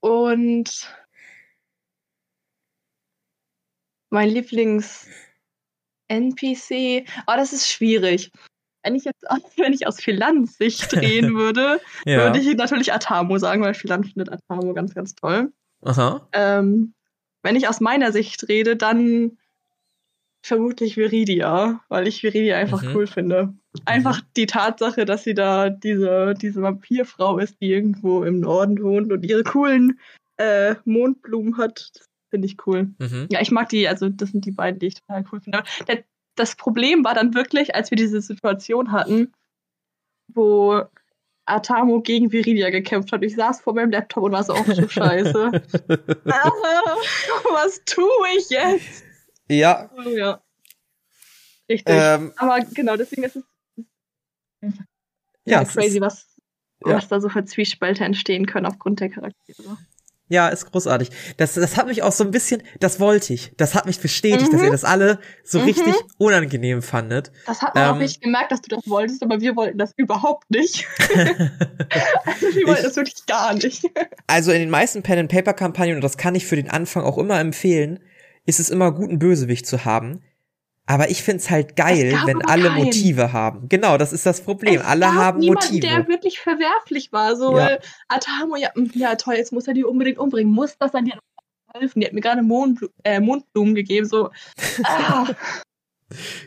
und Mein Lieblings-NPC. Oh, das ist schwierig. Wenn ich jetzt, [laughs] wenn ich aus Philanz Sicht [laughs] drehen würde, ja. würde ich natürlich Atamo sagen, weil Philanz findet Atamo ganz, ganz toll. Aha. Ähm, wenn ich aus meiner Sicht rede, dann vermutlich Viridia, weil ich Viridia einfach mhm. cool finde. Einfach mhm. die Tatsache, dass sie da diese, diese Vampirfrau ist, die irgendwo im Norden wohnt und ihre coolen äh, Mondblumen hat. Finde ich cool. Mhm. Ja, ich mag die, also das sind die beiden, die ich total cool finde. Der, das Problem war dann wirklich, als wir diese Situation hatten, wo Atamo gegen Viridia gekämpft hat. Ich saß vor meinem Laptop und war so, oh du [laughs] Scheiße. [laughs] was tue ich jetzt? Ja. Oh, ja. Richtig. Ähm, Aber genau, deswegen ist es ja, crazy, was, ja. was da so für Zwiespalte entstehen können aufgrund der Charaktere. Ja, ist großartig. Das, das hat mich auch so ein bisschen, das wollte ich. Das hat mich bestätigt, mhm. dass ihr das alle so mhm. richtig unangenehm fandet. Das hat man ähm, auch nicht gemerkt, dass du das wolltest, aber wir wollten das überhaupt nicht. [laughs] also wir wollten ich, das wirklich gar nicht. also in den meisten Pen-and-Paper-Kampagnen, und das kann ich für den Anfang auch immer empfehlen, ist es immer gut, einen Bösewicht zu haben. Aber ich find's halt geil, wenn alle keinen. Motive haben. Genau, das ist das Problem. Es alle haben niemanden, Motive. der wirklich verwerflich war. So, ja. Atamo, ja, hm, ja toll, jetzt muss er die unbedingt umbringen. Muss das dann? Die hat geholfen. Die hat mir gerade Mondblu äh, Mondblumen gegeben. So, ah.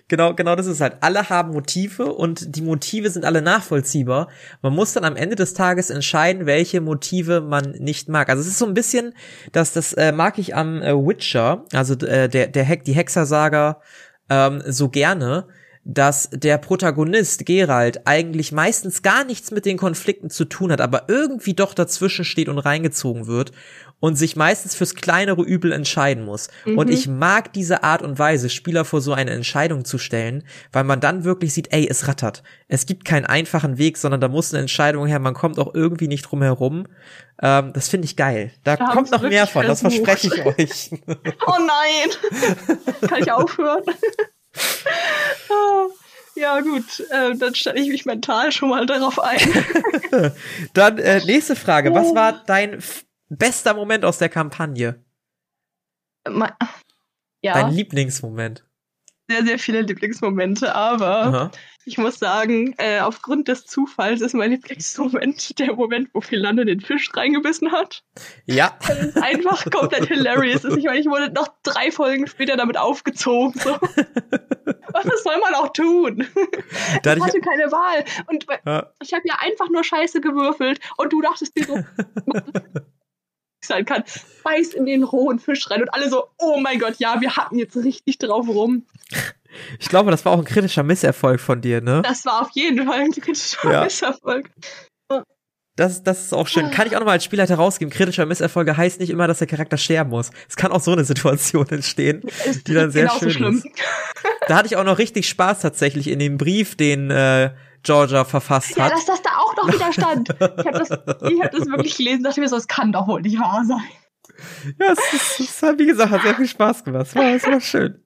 Genau, genau, das ist halt. Alle haben Motive und die Motive sind alle nachvollziehbar. Man muss dann am Ende des Tages entscheiden, welche Motive man nicht mag. Also es ist so ein bisschen, dass das äh, mag ich am äh, Witcher, also äh, der der Heck, die Hexersaga ähm, so gerne, dass der Protagonist Gerald eigentlich meistens gar nichts mit den Konflikten zu tun hat, aber irgendwie doch dazwischen steht und reingezogen wird und sich meistens fürs kleinere Übel entscheiden muss. Mhm. Und ich mag diese Art und Weise, Spieler vor so eine Entscheidung zu stellen, weil man dann wirklich sieht, ey, es rattert. Es gibt keinen einfachen Weg, sondern da muss eine Entscheidung her, man kommt auch irgendwie nicht drum herum. Ähm, das finde ich geil. Da Wir kommt noch mehr von, das verspreche ich euch. [laughs] oh nein! Kann ich aufhören? [laughs] Ja, gut, äh, dann stelle ich mich mental schon mal darauf ein. [laughs] dann äh, nächste Frage. Was war dein bester Moment aus der Kampagne? ja. Dein Lieblingsmoment? Sehr, sehr viele Lieblingsmomente, aber Aha. ich muss sagen, äh, aufgrund des Zufalls ist mein Lieblingsmoment [laughs] der Moment, wo Philande den Fisch reingebissen hat. Ja. Weil es einfach komplett [laughs] hilarious ist. Ich meine, ich wurde noch drei Folgen später damit aufgezogen. So. [laughs] Was soll man auch tun? ich hatte keine Wahl. Und ja. ich habe ja einfach nur Scheiße gewürfelt und du dachtest dir so, sein kann, beißt in den rohen Fisch rein und alle so, oh mein Gott, ja, wir hatten jetzt richtig drauf rum. Ich glaube, das war auch ein kritischer Misserfolg von dir, ne? Das war auf jeden Fall ein kritischer ja. Misserfolg. Das, das ist auch schön. Kann ich auch nochmal als Spielleiter rausgeben. Kritischer Misserfolge heißt nicht immer, dass der Charakter sterben muss. Es kann auch so eine Situation [laughs] entstehen, die dann sehr schön schlimm. ist. Da hatte ich auch noch richtig Spaß tatsächlich in dem Brief, den äh, Georgia verfasst hat. Ja, dass das da auch noch wieder stand. Ich habe das, ich hab das wirklich gelesen, dachte mir so, es kann doch wohl nicht wahr sein. Ja, es, ist, es hat, wie gesagt, hat sehr viel Spaß gemacht. Es war, es war schön.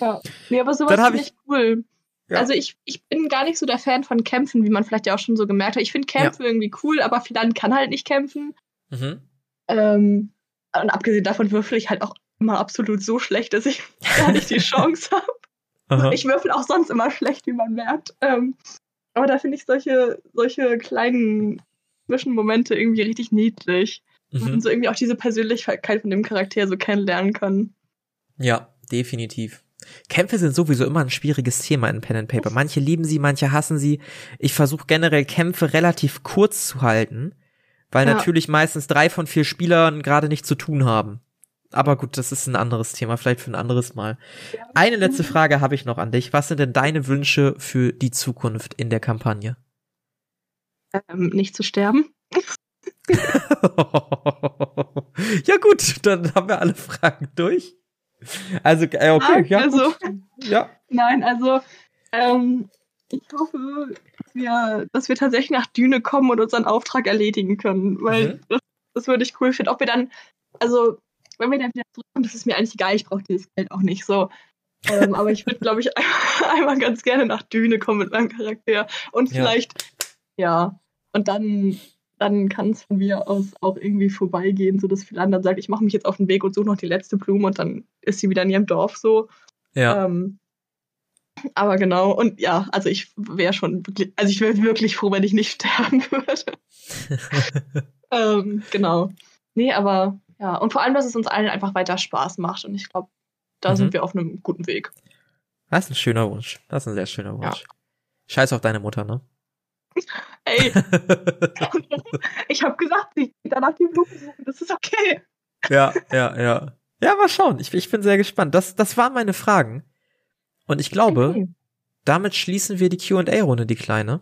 Ja, nee, aber sowas finde ich cool. Ja. Also ich, ich bin gar nicht so der Fan von Kämpfen, wie man vielleicht ja auch schon so gemerkt hat. Ich finde Kämpfe ja. irgendwie cool, aber Philan kann halt nicht kämpfen. Mhm. Ähm, und abgesehen davon würfel ich halt auch immer absolut so schlecht, dass ich [laughs] gar nicht die [laughs] Chance habe. Ich würfel auch sonst immer schlecht, wie man merkt. Ähm, aber da finde ich solche, solche kleinen Zwischenmomente irgendwie richtig niedlich. Mhm. Und so irgendwie auch diese Persönlichkeit von dem Charakter so kennenlernen kann. Ja, definitiv. Kämpfe sind sowieso immer ein schwieriges Thema in Pen and Paper. Manche lieben sie, manche hassen sie. Ich versuche generell Kämpfe relativ kurz zu halten, weil ja. natürlich meistens drei von vier Spielern gerade nichts zu tun haben. Aber gut, das ist ein anderes Thema, vielleicht für ein anderes Mal. Eine letzte Frage habe ich noch an dich. Was sind denn deine Wünsche für die Zukunft in der Kampagne? Ähm, nicht zu sterben. [laughs] ja gut, dann haben wir alle Fragen durch. Also, äh, okay, ja. Also, ja. Nein, also, ähm, ich hoffe, dass wir, dass wir tatsächlich nach Düne kommen und unseren Auftrag erledigen können, weil mhm. das, das würde ich cool finden. Ob wir dann, also, wenn wir dann wieder zurückkommen, das ist mir eigentlich egal, ich brauche dieses Geld auch nicht so. ähm, aber ich würde, glaube ich, [laughs] einmal ganz gerne nach Düne kommen mit meinem Charakter. Und vielleicht, ja, ja und dann dann kann es von mir aus auch irgendwie vorbeigehen, so dass Philan sagt, ich mache mich jetzt auf den Weg und suche noch die letzte Blume und dann ist sie wieder in ihrem Dorf so. Ja. Ähm, aber genau, und ja, also ich wäre schon wirklich, also ich wäre wirklich froh, wenn ich nicht [laughs] sterben würde. [laughs] ähm, genau. Nee, aber ja, und vor allem, dass es uns allen einfach weiter Spaß macht und ich glaube, da mhm. sind wir auf einem guten Weg. Das ist ein schöner Wunsch. Das ist ein sehr schöner Wunsch. Ja. Scheiß auf deine Mutter, ne? [laughs] Ey, [laughs] ich habe gesagt, ich danach die Blumen suchen, das ist okay. Ja, ja, ja. Ja, mal schauen. Ich, ich bin sehr gespannt. Das, das waren meine Fragen. Und ich glaube, okay. damit schließen wir die Q&A-Runde, die kleine.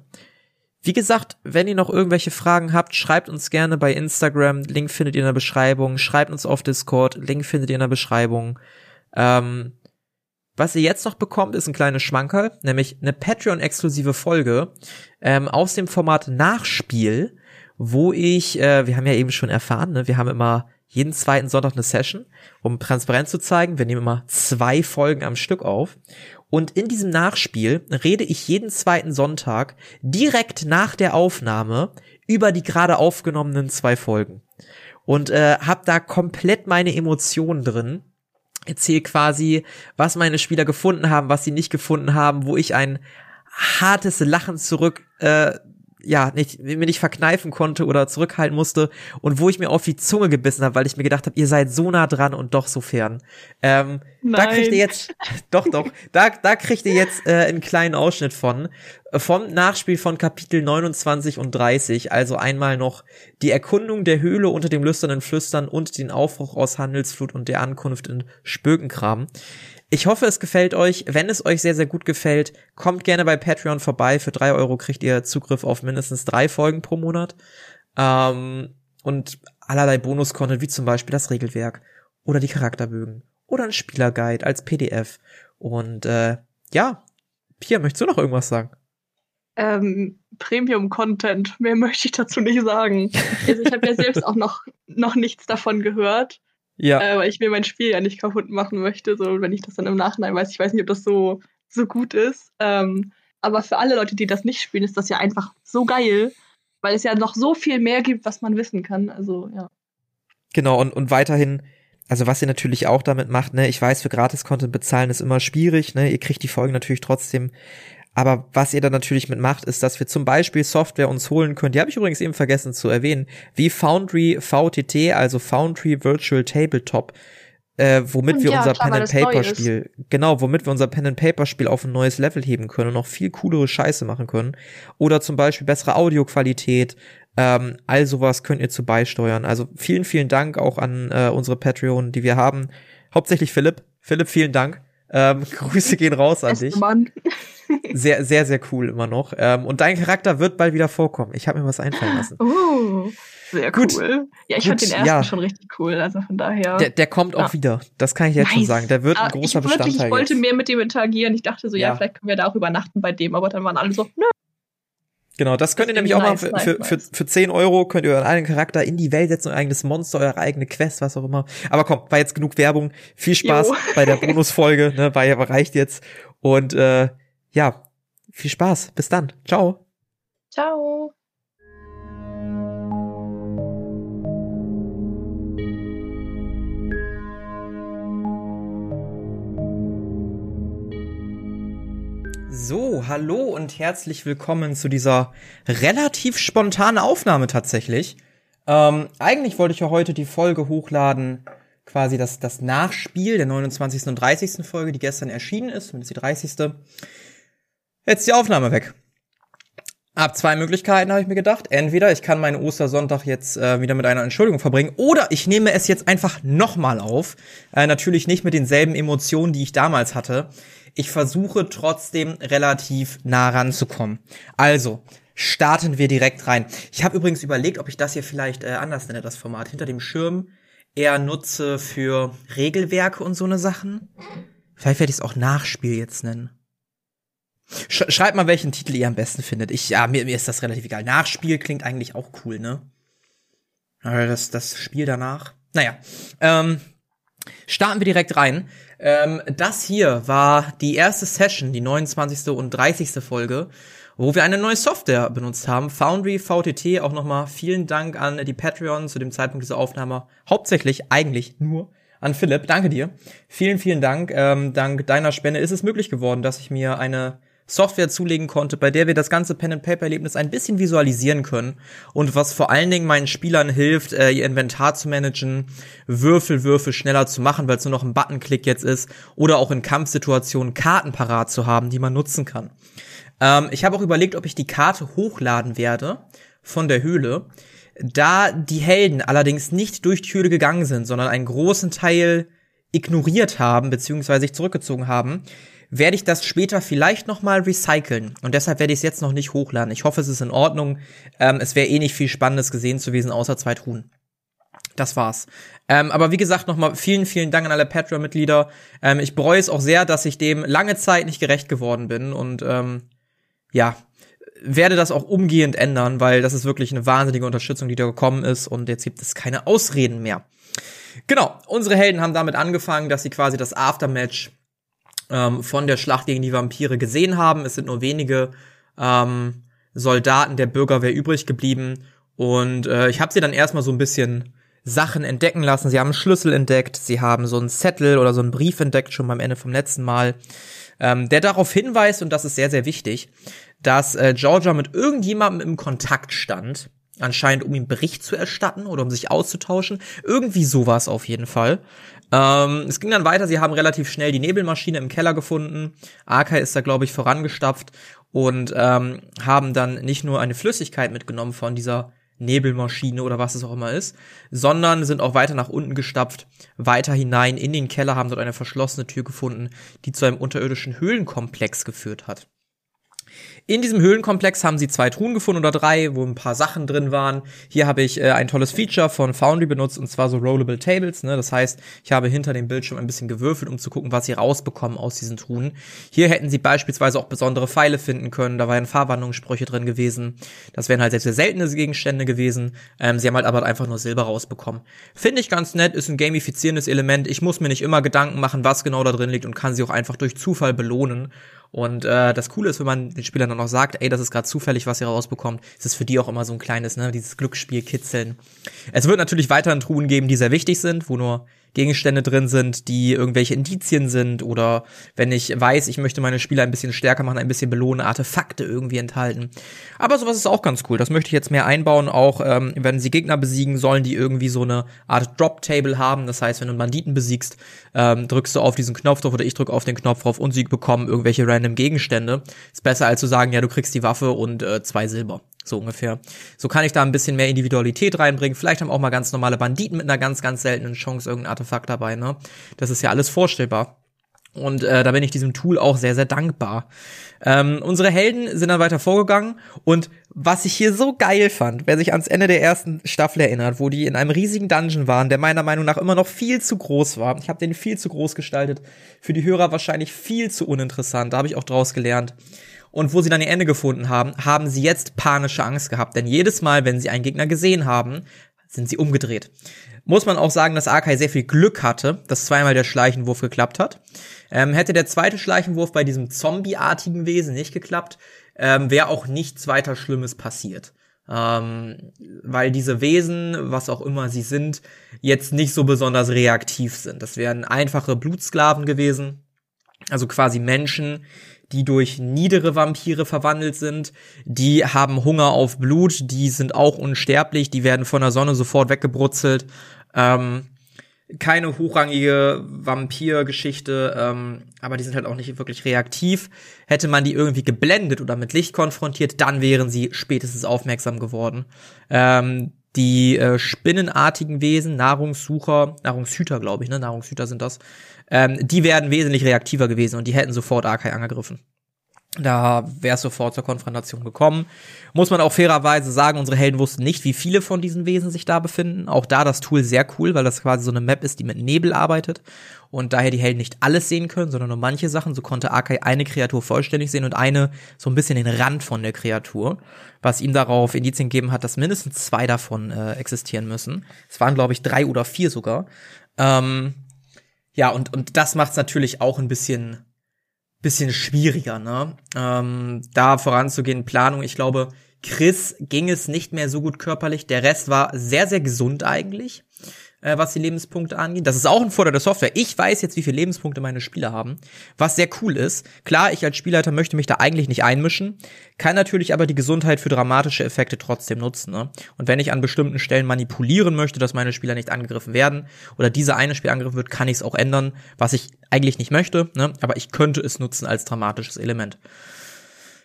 Wie gesagt, wenn ihr noch irgendwelche Fragen habt, schreibt uns gerne bei Instagram. Link findet ihr in der Beschreibung. Schreibt uns auf Discord. Link findet ihr in der Beschreibung. Ähm, was ihr jetzt noch bekommt, ist ein kleines Schmankerl, nämlich eine Patreon-exklusive Folge ähm, aus dem Format Nachspiel, wo ich, äh, wir haben ja eben schon erfahren, ne, wir haben immer jeden zweiten Sonntag eine Session, um transparent zu zeigen. Wir nehmen immer zwei Folgen am Stück auf. Und in diesem Nachspiel rede ich jeden zweiten Sonntag direkt nach der Aufnahme über die gerade aufgenommenen zwei Folgen. Und äh, hab da komplett meine Emotionen drin erzähle quasi, was meine Spieler gefunden haben, was sie nicht gefunden haben, wo ich ein hartes Lachen zurück äh, ja, nicht, mir nicht verkneifen konnte oder zurückhalten musste und wo ich mir auf die Zunge gebissen habe, weil ich mir gedacht habe, ihr seid so nah dran und doch so fern. Ähm, da kriegt ihr jetzt, [laughs] doch, doch, da, da kriegt ihr jetzt äh, einen kleinen Ausschnitt von, äh, vom Nachspiel von Kapitel 29 und 30, also einmal noch die Erkundung der Höhle unter dem lüsternen Flüstern und den Aufbruch aus Handelsflut und der Ankunft in Spökenkram. Ich hoffe, es gefällt euch. Wenn es euch sehr, sehr gut gefällt, kommt gerne bei Patreon vorbei. Für drei Euro kriegt ihr Zugriff auf mindestens drei Folgen pro Monat. Ähm, und allerlei Bonus-Content, wie zum Beispiel das Regelwerk oder die Charakterbögen oder ein Spielerguide als PDF. Und äh, ja, Pia, möchtest du noch irgendwas sagen? Ähm, Premium-Content, mehr [laughs] möchte ich dazu nicht sagen. Also ich habe ja selbst auch noch, noch nichts davon gehört. Ja. Äh, weil ich mir mein Spiel ja nicht kaputt machen möchte. So, wenn ich das dann im Nachhinein weiß, ich weiß nicht, ob das so, so gut ist. Ähm, aber für alle Leute, die das nicht spielen, ist das ja einfach so geil, weil es ja noch so viel mehr gibt, was man wissen kann. Also, ja. Genau, und, und weiterhin, also was ihr natürlich auch damit macht, ne, ich weiß, für Gratis-Content bezahlen ist immer schwierig, ne, ihr kriegt die Folgen natürlich trotzdem aber was ihr dann natürlich mitmacht, ist, dass wir zum Beispiel Software uns holen können. Die habe ich übrigens eben vergessen zu erwähnen, wie Foundry VTT, also Foundry Virtual Tabletop, äh, womit wir ja, unser klar, Pen and Paper Spiel, genau, womit wir unser Pen and Paper Spiel auf ein neues Level heben können und noch viel coolere Scheiße machen können. Oder zum Beispiel bessere Audioqualität. Ähm, all sowas könnt ihr zu beisteuern. Also vielen, vielen Dank auch an äh, unsere Patreon, die wir haben. Hauptsächlich Philipp. Philipp, vielen Dank Ähm, [laughs] Grüße gehen raus an dich. Mann. [laughs] Sehr, sehr, sehr cool immer noch. Ähm, und dein Charakter wird bald wieder vorkommen. Ich habe mir was einfallen lassen. Oh, sehr gut. cool. Ja, ich fand den ersten ja. schon richtig cool. Also von daher. Der, der kommt ja. auch wieder. Das kann ich jetzt nice. schon sagen. Der wird ein großer ich Bestandteil. Wirklich, ich wollte jetzt. mehr mit dem interagieren. Ich dachte so, ja. ja, vielleicht können wir da auch übernachten bei dem. Aber dann waren alle so, nö, Genau, das könnt ihr nämlich auch mal für, für, für, für 10 Euro könnt ihr euren eigenen Charakter in die Welt setzen, euer eigenes Monster, eure eigene Quest, was auch immer. Aber komm, war jetzt genug Werbung. Viel Spaß jo. bei der [laughs] Bonusfolge, ne, war ja reicht jetzt. Und äh, ja, viel Spaß. Bis dann. Ciao. Ciao. So, hallo und herzlich willkommen zu dieser relativ spontanen Aufnahme tatsächlich. Ähm, eigentlich wollte ich ja heute die Folge hochladen, quasi das, das Nachspiel der 29. und 30. Folge, die gestern erschienen ist, zumindest die 30. Jetzt die Aufnahme weg. Ab zwei Möglichkeiten habe ich mir gedacht. Entweder ich kann meinen Ostersonntag jetzt äh, wieder mit einer Entschuldigung verbringen, oder ich nehme es jetzt einfach nochmal auf. Äh, natürlich nicht mit denselben Emotionen, die ich damals hatte. Ich versuche trotzdem relativ nah ranzukommen. Also, starten wir direkt rein. Ich habe übrigens überlegt, ob ich das hier vielleicht äh, anders nenne, das Format. Hinter dem Schirm eher nutze für Regelwerke und so eine Sachen. Vielleicht werde ich es auch Nachspiel jetzt nennen. Sch schreibt mal, welchen Titel ihr am besten findet. Ich, ja, mir, mir ist das relativ egal. Nachspiel klingt eigentlich auch cool, ne? Das, das Spiel danach. Naja, ähm, starten wir direkt rein. Ähm, das hier war die erste Session, die 29. und 30. Folge, wo wir eine neue Software benutzt haben. Foundry VTT, auch nochmal vielen Dank an die Patreon zu dem Zeitpunkt dieser Aufnahme. Hauptsächlich eigentlich nur an Philipp. Danke dir. Vielen, vielen Dank. Ähm, dank deiner Spende ist es möglich geworden, dass ich mir eine Software zulegen konnte, bei der wir das ganze Pen-and-Paper-Erlebnis ein bisschen visualisieren können und was vor allen Dingen meinen Spielern hilft, äh, ihr Inventar zu managen, Würfel, schneller zu machen, weil es nur noch ein Buttonklick jetzt ist oder auch in Kampfsituationen Karten parat zu haben, die man nutzen kann. Ähm, ich habe auch überlegt, ob ich die Karte hochladen werde von der Höhle. Da die Helden allerdings nicht durch die Höhle gegangen sind, sondern einen großen Teil ignoriert haben, beziehungsweise sich zurückgezogen haben, werde ich das später vielleicht noch mal recyceln. Und deshalb werde ich es jetzt noch nicht hochladen. Ich hoffe, es ist in Ordnung. Ähm, es wäre eh nicht viel Spannendes gesehen zu gewesen, außer zwei Truhen. Das war's. Ähm, aber wie gesagt, nochmal vielen, vielen Dank an alle Patreon-Mitglieder. Ähm, ich bereue es auch sehr, dass ich dem lange Zeit nicht gerecht geworden bin. Und ähm, ja, werde das auch umgehend ändern, weil das ist wirklich eine wahnsinnige Unterstützung, die da gekommen ist. Und jetzt gibt es keine Ausreden mehr. Genau, unsere Helden haben damit angefangen, dass sie quasi das Aftermatch ähm, von der Schlacht gegen die Vampire gesehen haben. Es sind nur wenige ähm, Soldaten der Bürgerwehr übrig geblieben. Und äh, ich habe sie dann erstmal so ein bisschen Sachen entdecken lassen. Sie haben einen Schlüssel entdeckt, sie haben so einen Zettel oder so einen Brief entdeckt, schon beim Ende vom letzten Mal, ähm, der darauf hinweist, und das ist sehr, sehr wichtig, dass äh, Georgia mit irgendjemandem im Kontakt stand, anscheinend um ihm Bericht zu erstatten oder um sich auszutauschen. Irgendwie sowas auf jeden Fall. Ähm, es ging dann weiter, sie haben relativ schnell die Nebelmaschine im Keller gefunden. Arkai ist da, glaube ich, vorangestapft und ähm, haben dann nicht nur eine Flüssigkeit mitgenommen von dieser Nebelmaschine oder was es auch immer ist, sondern sind auch weiter nach unten gestapft, weiter hinein in den Keller, haben dort eine verschlossene Tür gefunden, die zu einem unterirdischen Höhlenkomplex geführt hat. In diesem Höhlenkomplex haben sie zwei Truhen gefunden oder drei, wo ein paar Sachen drin waren. Hier habe ich äh, ein tolles Feature von Foundry benutzt und zwar so Rollable Tables. Ne? Das heißt, ich habe hinter dem Bildschirm ein bisschen gewürfelt, um zu gucken, was sie rausbekommen aus diesen Truhen. Hier hätten sie beispielsweise auch besondere Pfeile finden können. Da waren Farbwandlungssprüche drin gewesen. Das wären halt sehr, sehr seltene Gegenstände gewesen. Ähm, sie haben halt aber einfach nur Silber rausbekommen. Finde ich ganz nett, ist ein gamifizierendes Element. Ich muss mir nicht immer Gedanken machen, was genau da drin liegt und kann sie auch einfach durch Zufall belohnen. Und äh, das Coole ist, wenn man den Spielern dann auch sagt, ey, das ist gerade zufällig, was ihr rausbekommt, ist es für die auch immer so ein kleines, ne, dieses Glücksspiel kitzeln. Es wird natürlich weiterhin Truhen geben, die sehr wichtig sind, wo nur Gegenstände drin sind, die irgendwelche Indizien sind oder wenn ich weiß, ich möchte meine Spieler ein bisschen stärker machen, ein bisschen belohnen, Artefakte irgendwie enthalten. Aber sowas ist auch ganz cool. Das möchte ich jetzt mehr einbauen. Auch ähm, wenn sie Gegner besiegen, sollen die irgendwie so eine Art Drop-Table haben. Das heißt, wenn du einen Banditen besiegst, ähm, drückst du auf diesen Knopf drauf oder ich drücke auf den Knopf drauf und sie bekommen irgendwelche random Gegenstände. Ist besser als zu sagen, ja, du kriegst die Waffe und äh, zwei Silber. So ungefähr. So kann ich da ein bisschen mehr Individualität reinbringen. Vielleicht haben auch mal ganz normale Banditen mit einer ganz, ganz seltenen Chance irgendein Artefakt dabei, ne? Das ist ja alles vorstellbar. Und äh, da bin ich diesem Tool auch sehr, sehr dankbar. Ähm, unsere Helden sind dann weiter vorgegangen und was ich hier so geil fand, wer sich ans Ende der ersten Staffel erinnert, wo die in einem riesigen Dungeon waren, der meiner Meinung nach immer noch viel zu groß war. Ich habe den viel zu groß gestaltet, für die Hörer wahrscheinlich viel zu uninteressant, da habe ich auch draus gelernt. Und wo sie dann ihr Ende gefunden haben, haben sie jetzt panische Angst gehabt, denn jedes Mal, wenn sie einen Gegner gesehen haben, sind sie umgedreht. Muss man auch sagen, dass Arkai sehr viel Glück hatte, dass zweimal der Schleichenwurf geklappt hat. Ähm, hätte der zweite Schleichenwurf bei diesem zombieartigen Wesen nicht geklappt, ähm, wäre auch nichts weiter Schlimmes passiert. Ähm, weil diese Wesen, was auch immer sie sind, jetzt nicht so besonders reaktiv sind. Das wären einfache Blutsklaven gewesen, also quasi Menschen, die durch niedere Vampire verwandelt sind. Die haben Hunger auf Blut, die sind auch unsterblich, die werden von der Sonne sofort weggebrutzelt. Ähm, keine hochrangige Vampir-Geschichte, ähm, aber die sind halt auch nicht wirklich reaktiv. Hätte man die irgendwie geblendet oder mit Licht konfrontiert, dann wären sie spätestens aufmerksam geworden. Ähm, die äh, spinnenartigen Wesen, Nahrungssucher, Nahrungshüter, glaube ich, ne? Nahrungshüter sind das, ähm, die werden wesentlich reaktiver gewesen und die hätten sofort Arkai angegriffen. Da wäre es sofort zur Konfrontation gekommen. Muss man auch fairerweise sagen, unsere Helden wussten nicht, wie viele von diesen Wesen sich da befinden. Auch da das Tool sehr cool, weil das quasi so eine Map ist, die mit Nebel arbeitet und daher die Helden nicht alles sehen können, sondern nur manche Sachen. So konnte Arkai eine Kreatur vollständig sehen und eine so ein bisschen den Rand von der Kreatur, was ihm darauf Indizien gegeben hat, dass mindestens zwei davon äh, existieren müssen. Es waren, glaube ich, drei oder vier sogar. Ähm, ja, und, und das macht es natürlich auch ein bisschen bisschen schwieriger, ne? Ähm, da voranzugehen, Planung, ich glaube, Chris ging es nicht mehr so gut körperlich. Der Rest war sehr, sehr gesund eigentlich äh, was die Lebenspunkte angeht. Das ist auch ein Vorteil der Software. Ich weiß jetzt, wie viele Lebenspunkte meine Spieler haben, was sehr cool ist. Klar, ich als Spielleiter möchte mich da eigentlich nicht einmischen, kann natürlich aber die Gesundheit für dramatische Effekte trotzdem nutzen. Ne? Und wenn ich an bestimmten Stellen manipulieren möchte, dass meine Spieler nicht angegriffen werden oder diese eine Spiel angegriffen wird, kann ich es auch ändern, was ich eigentlich nicht möchte, ne? aber ich könnte es nutzen als dramatisches Element.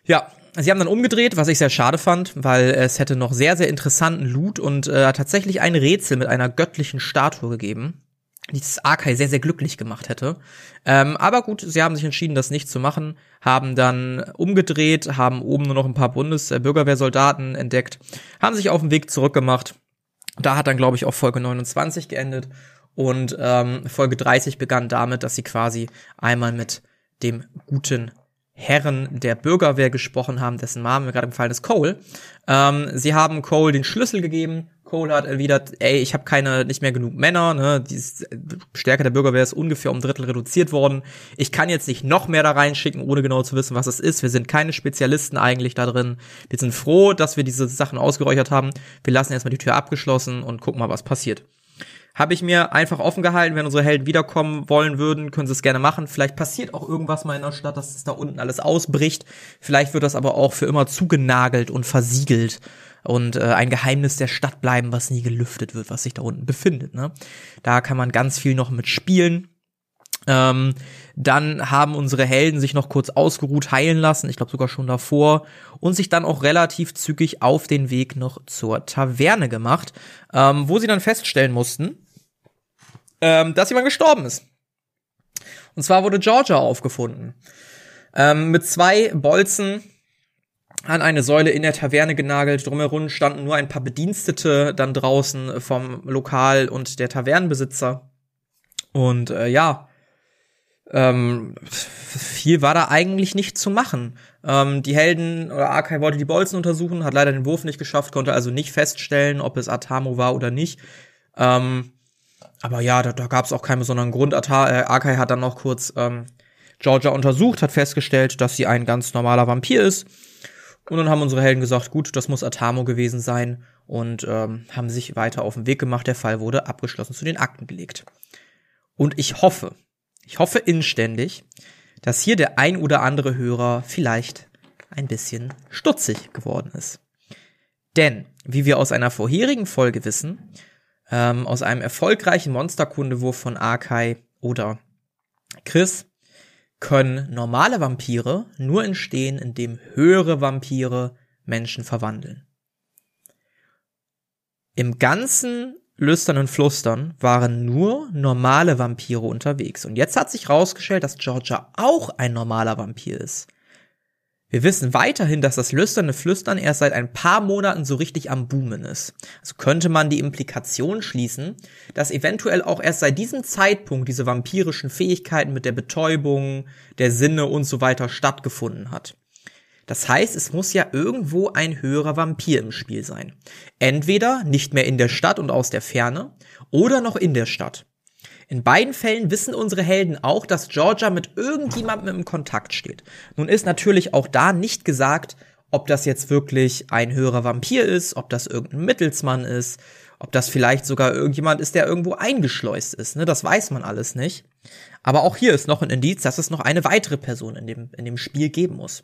Ja, Sie haben dann umgedreht, was ich sehr schade fand, weil es hätte noch sehr, sehr interessanten Loot und äh, tatsächlich ein Rätsel mit einer göttlichen Statue gegeben, die das Arkai sehr, sehr glücklich gemacht hätte. Ähm, aber gut, sie haben sich entschieden, das nicht zu machen, haben dann umgedreht, haben oben nur noch ein paar Bundesbürgerwehrsoldaten äh, entdeckt, haben sich auf den Weg zurückgemacht. Da hat dann, glaube ich, auch Folge 29 geendet. Und ähm, Folge 30 begann damit, dass sie quasi einmal mit dem guten Herren der Bürgerwehr gesprochen haben, dessen Name mir gerade gefallen ist, Cole. Ähm, sie haben Cole den Schlüssel gegeben. Cole hat erwidert, ey, ich habe keine, nicht mehr genug Männer, ne? Die Stärke der Bürgerwehr ist ungefähr um Drittel reduziert worden. Ich kann jetzt nicht noch mehr da reinschicken, ohne genau zu wissen, was es ist. Wir sind keine Spezialisten eigentlich da drin. Wir sind froh, dass wir diese Sachen ausgeräuchert haben. Wir lassen erstmal die Tür abgeschlossen und gucken mal, was passiert habe ich mir einfach offen gehalten, wenn unsere Helden wiederkommen wollen würden, können sie es gerne machen. Vielleicht passiert auch irgendwas mal in der Stadt, dass es da unten alles ausbricht. Vielleicht wird das aber auch für immer zugenagelt und versiegelt und äh, ein Geheimnis der Stadt bleiben, was nie gelüftet wird, was sich da unten befindet. Ne? Da kann man ganz viel noch mit spielen. Ähm, dann haben unsere Helden sich noch kurz ausgeruht heilen lassen, ich glaube sogar schon davor, und sich dann auch relativ zügig auf den Weg noch zur Taverne gemacht, ähm, wo sie dann feststellen mussten, ähm, dass jemand gestorben ist. Und zwar wurde Georgia aufgefunden. Ähm, mit zwei Bolzen an eine Säule in der Taverne genagelt. Drumherum standen nur ein paar Bedienstete dann draußen vom Lokal und der Tavernenbesitzer. Und äh, ja, ähm, viel war da eigentlich nicht zu machen. Ähm, die Helden oder Arkai wollte die Bolzen untersuchen, hat leider den Wurf nicht geschafft, konnte also nicht feststellen, ob es Atamo war oder nicht. Ähm, aber ja, da, da gab es auch keinen besonderen Grund. Ata äh, Arkai hat dann noch kurz ähm, Georgia untersucht, hat festgestellt, dass sie ein ganz normaler Vampir ist. Und dann haben unsere Helden gesagt, gut, das muss Atamo gewesen sein und ähm, haben sich weiter auf den Weg gemacht. Der Fall wurde abgeschlossen zu den Akten gelegt. Und ich hoffe, ich hoffe inständig, dass hier der ein oder andere Hörer vielleicht ein bisschen stutzig geworden ist. Denn, wie wir aus einer vorherigen Folge wissen, ähm, aus einem erfolgreichen Monsterkundewurf von Arkai oder Chris, können normale Vampire nur entstehen, indem höhere Vampire Menschen verwandeln. Im ganzen Lüstern und Flustern waren nur normale Vampire unterwegs. Und jetzt hat sich herausgestellt, dass Georgia auch ein normaler Vampir ist. Wir wissen weiterhin, dass das lüsterne Flüstern erst seit ein paar Monaten so richtig am Boomen ist. Also könnte man die Implikation schließen, dass eventuell auch erst seit diesem Zeitpunkt diese vampirischen Fähigkeiten mit der Betäubung, der Sinne und so weiter stattgefunden hat. Das heißt, es muss ja irgendwo ein höherer Vampir im Spiel sein. Entweder nicht mehr in der Stadt und aus der Ferne oder noch in der Stadt. In beiden Fällen wissen unsere Helden auch, dass Georgia mit irgendjemandem im Kontakt steht. Nun ist natürlich auch da nicht gesagt, ob das jetzt wirklich ein höherer Vampir ist, ob das irgendein Mittelsmann ist, ob das vielleicht sogar irgendjemand ist, der irgendwo eingeschleust ist. Ne? Das weiß man alles nicht. Aber auch hier ist noch ein Indiz, dass es noch eine weitere Person in dem, in dem Spiel geben muss.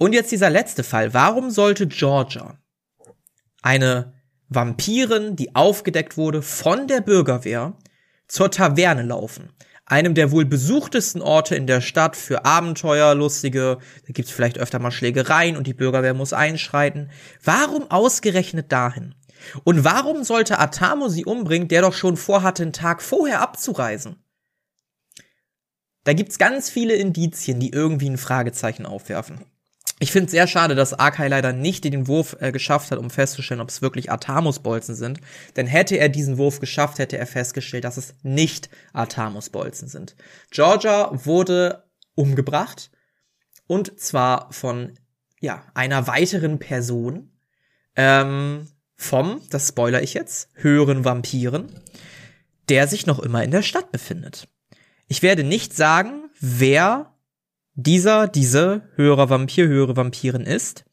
Und jetzt dieser letzte Fall. Warum sollte Georgia eine Vampirin, die aufgedeckt wurde von der Bürgerwehr, zur Taverne laufen. Einem der wohl besuchtesten Orte in der Stadt für Abenteuer, lustige, da gibt's vielleicht öfter mal Schlägereien und die Bürgerwehr muss einschreiten. Warum ausgerechnet dahin? Und warum sollte Atamo sie umbringen, der doch schon vorhatte, einen Tag vorher abzureisen? Da gibt's ganz viele Indizien, die irgendwie ein Fragezeichen aufwerfen. Ich finde es sehr schade, dass Arkai leider nicht den Wurf äh, geschafft hat, um festzustellen, ob es wirklich Artamus-Bolzen sind. Denn hätte er diesen Wurf geschafft, hätte er festgestellt, dass es nicht Artamus-Bolzen sind. Georgia wurde umgebracht. Und zwar von, ja, einer weiteren Person. Ähm, vom, das spoiler ich jetzt, höheren Vampiren, der sich noch immer in der Stadt befindet. Ich werde nicht sagen, wer dieser, diese höherer Vampir, höhere Vampirin ist.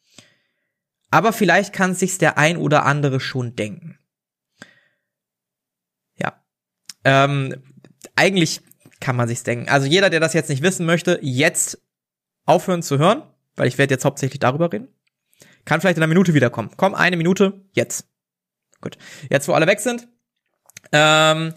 Aber vielleicht kann sich's der ein oder andere schon denken. Ja. Ähm, eigentlich kann man sich's denken. Also jeder, der das jetzt nicht wissen möchte, jetzt aufhören zu hören, weil ich werde jetzt hauptsächlich darüber reden. Kann vielleicht in einer Minute wiederkommen. Komm, eine Minute, jetzt. Gut. Jetzt, wo alle weg sind. Ähm,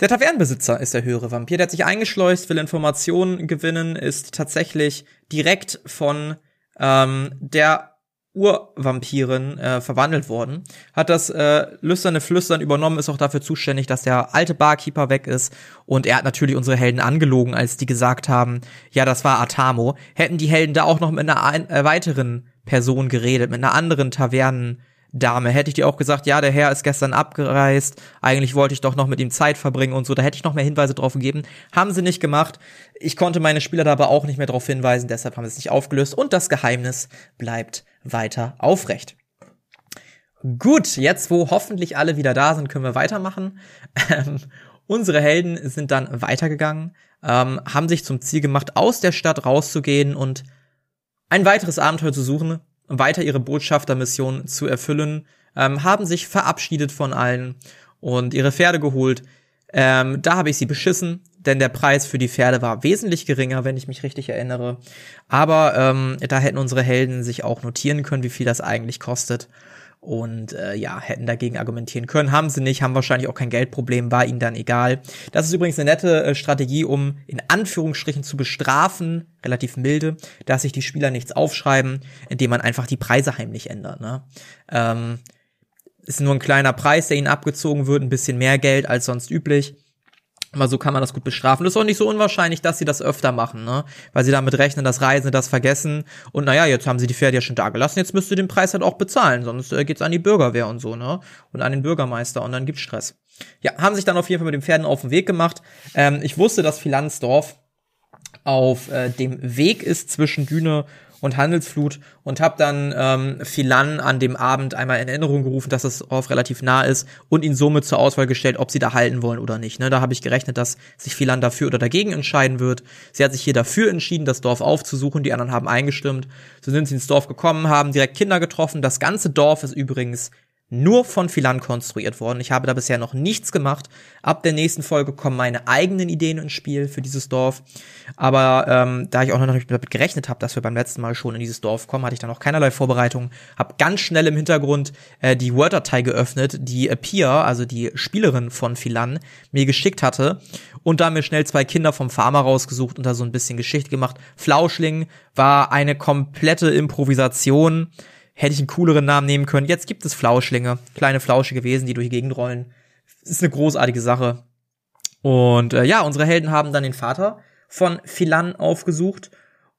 der Tavernenbesitzer ist der höhere Vampir. Der hat sich eingeschleust, will Informationen gewinnen, ist tatsächlich direkt von ähm, der Urvampirin äh, verwandelt worden, hat das äh, lüsterne Flüstern übernommen, ist auch dafür zuständig, dass der alte Barkeeper weg ist und er hat natürlich unsere Helden angelogen, als die gesagt haben, ja, das war Atamo. Hätten die Helden da auch noch mit einer ein, äh, weiteren Person geredet, mit einer anderen Tavernen Dame. Hätte ich dir auch gesagt, ja, der Herr ist gestern abgereist, eigentlich wollte ich doch noch mit ihm Zeit verbringen und so, da hätte ich noch mehr Hinweise drauf gegeben. Haben sie nicht gemacht. Ich konnte meine Spieler dabei auch nicht mehr darauf hinweisen, deshalb haben sie es nicht aufgelöst und das Geheimnis bleibt weiter aufrecht. Gut, jetzt wo hoffentlich alle wieder da sind, können wir weitermachen. Ähm, unsere Helden sind dann weitergegangen, ähm, haben sich zum Ziel gemacht, aus der Stadt rauszugehen und ein weiteres Abenteuer zu suchen, weiter ihre Botschaftermission zu erfüllen, ähm, haben sich verabschiedet von allen und ihre Pferde geholt. Ähm, da habe ich sie beschissen, denn der Preis für die Pferde war wesentlich geringer, wenn ich mich richtig erinnere. Aber ähm, da hätten unsere Helden sich auch notieren können, wie viel das eigentlich kostet und äh, ja, hätten dagegen argumentieren können, haben sie nicht, haben wahrscheinlich auch kein Geldproblem, war ihnen dann egal. Das ist übrigens eine nette äh, Strategie, um in Anführungsstrichen zu bestrafen, relativ milde, dass sich die Spieler nichts aufschreiben, indem man einfach die Preise heimlich ändert. Ne? Ähm, ist nur ein kleiner Preis, der ihnen abgezogen wird, ein bisschen mehr Geld als sonst üblich. Aber so kann man das gut bestrafen. Das ist auch nicht so unwahrscheinlich, dass sie das öfter machen, ne? Weil sie damit rechnen, dass Reisende das vergessen. Und naja, jetzt haben sie die Pferde ja schon da gelassen, jetzt müsst ihr den Preis halt auch bezahlen, sonst äh, geht's an die Bürgerwehr und so, ne? Und an den Bürgermeister und dann gibt's Stress. Ja, haben sich dann auf jeden Fall mit den Pferden auf den Weg gemacht. Ähm, ich wusste, dass Philanzdorf auf äh, dem Weg ist zwischen Düne und Handelsflut und habe dann ähm, Philan an dem Abend einmal in Erinnerung gerufen, dass das Dorf relativ nah ist und ihn somit zur Auswahl gestellt, ob sie da halten wollen oder nicht. Ne, da habe ich gerechnet, dass sich Philan dafür oder dagegen entscheiden wird. Sie hat sich hier dafür entschieden, das Dorf aufzusuchen. Die anderen haben eingestimmt. So sind sie ins Dorf gekommen, haben direkt Kinder getroffen. Das ganze Dorf ist übrigens nur von Philan konstruiert worden. Ich habe da bisher noch nichts gemacht. Ab der nächsten Folge kommen meine eigenen Ideen ins Spiel für dieses Dorf. Aber ähm, da ich auch noch nicht damit gerechnet habe, dass wir beim letzten Mal schon in dieses Dorf kommen, hatte ich da noch keinerlei Vorbereitung. Hab ganz schnell im Hintergrund äh, die Word-Datei geöffnet, die Pia, also die Spielerin von Philan, mir geschickt hatte. Und da mir schnell zwei Kinder vom Farmer rausgesucht und da so ein bisschen Geschichte gemacht. Flauschling war eine komplette Improvisation hätte ich einen cooleren Namen nehmen können. Jetzt gibt es Flauschlinge, kleine flauschige Wesen, die durch die Gegend rollen. Ist eine großartige Sache. Und äh, ja, unsere Helden haben dann den Vater von Philan aufgesucht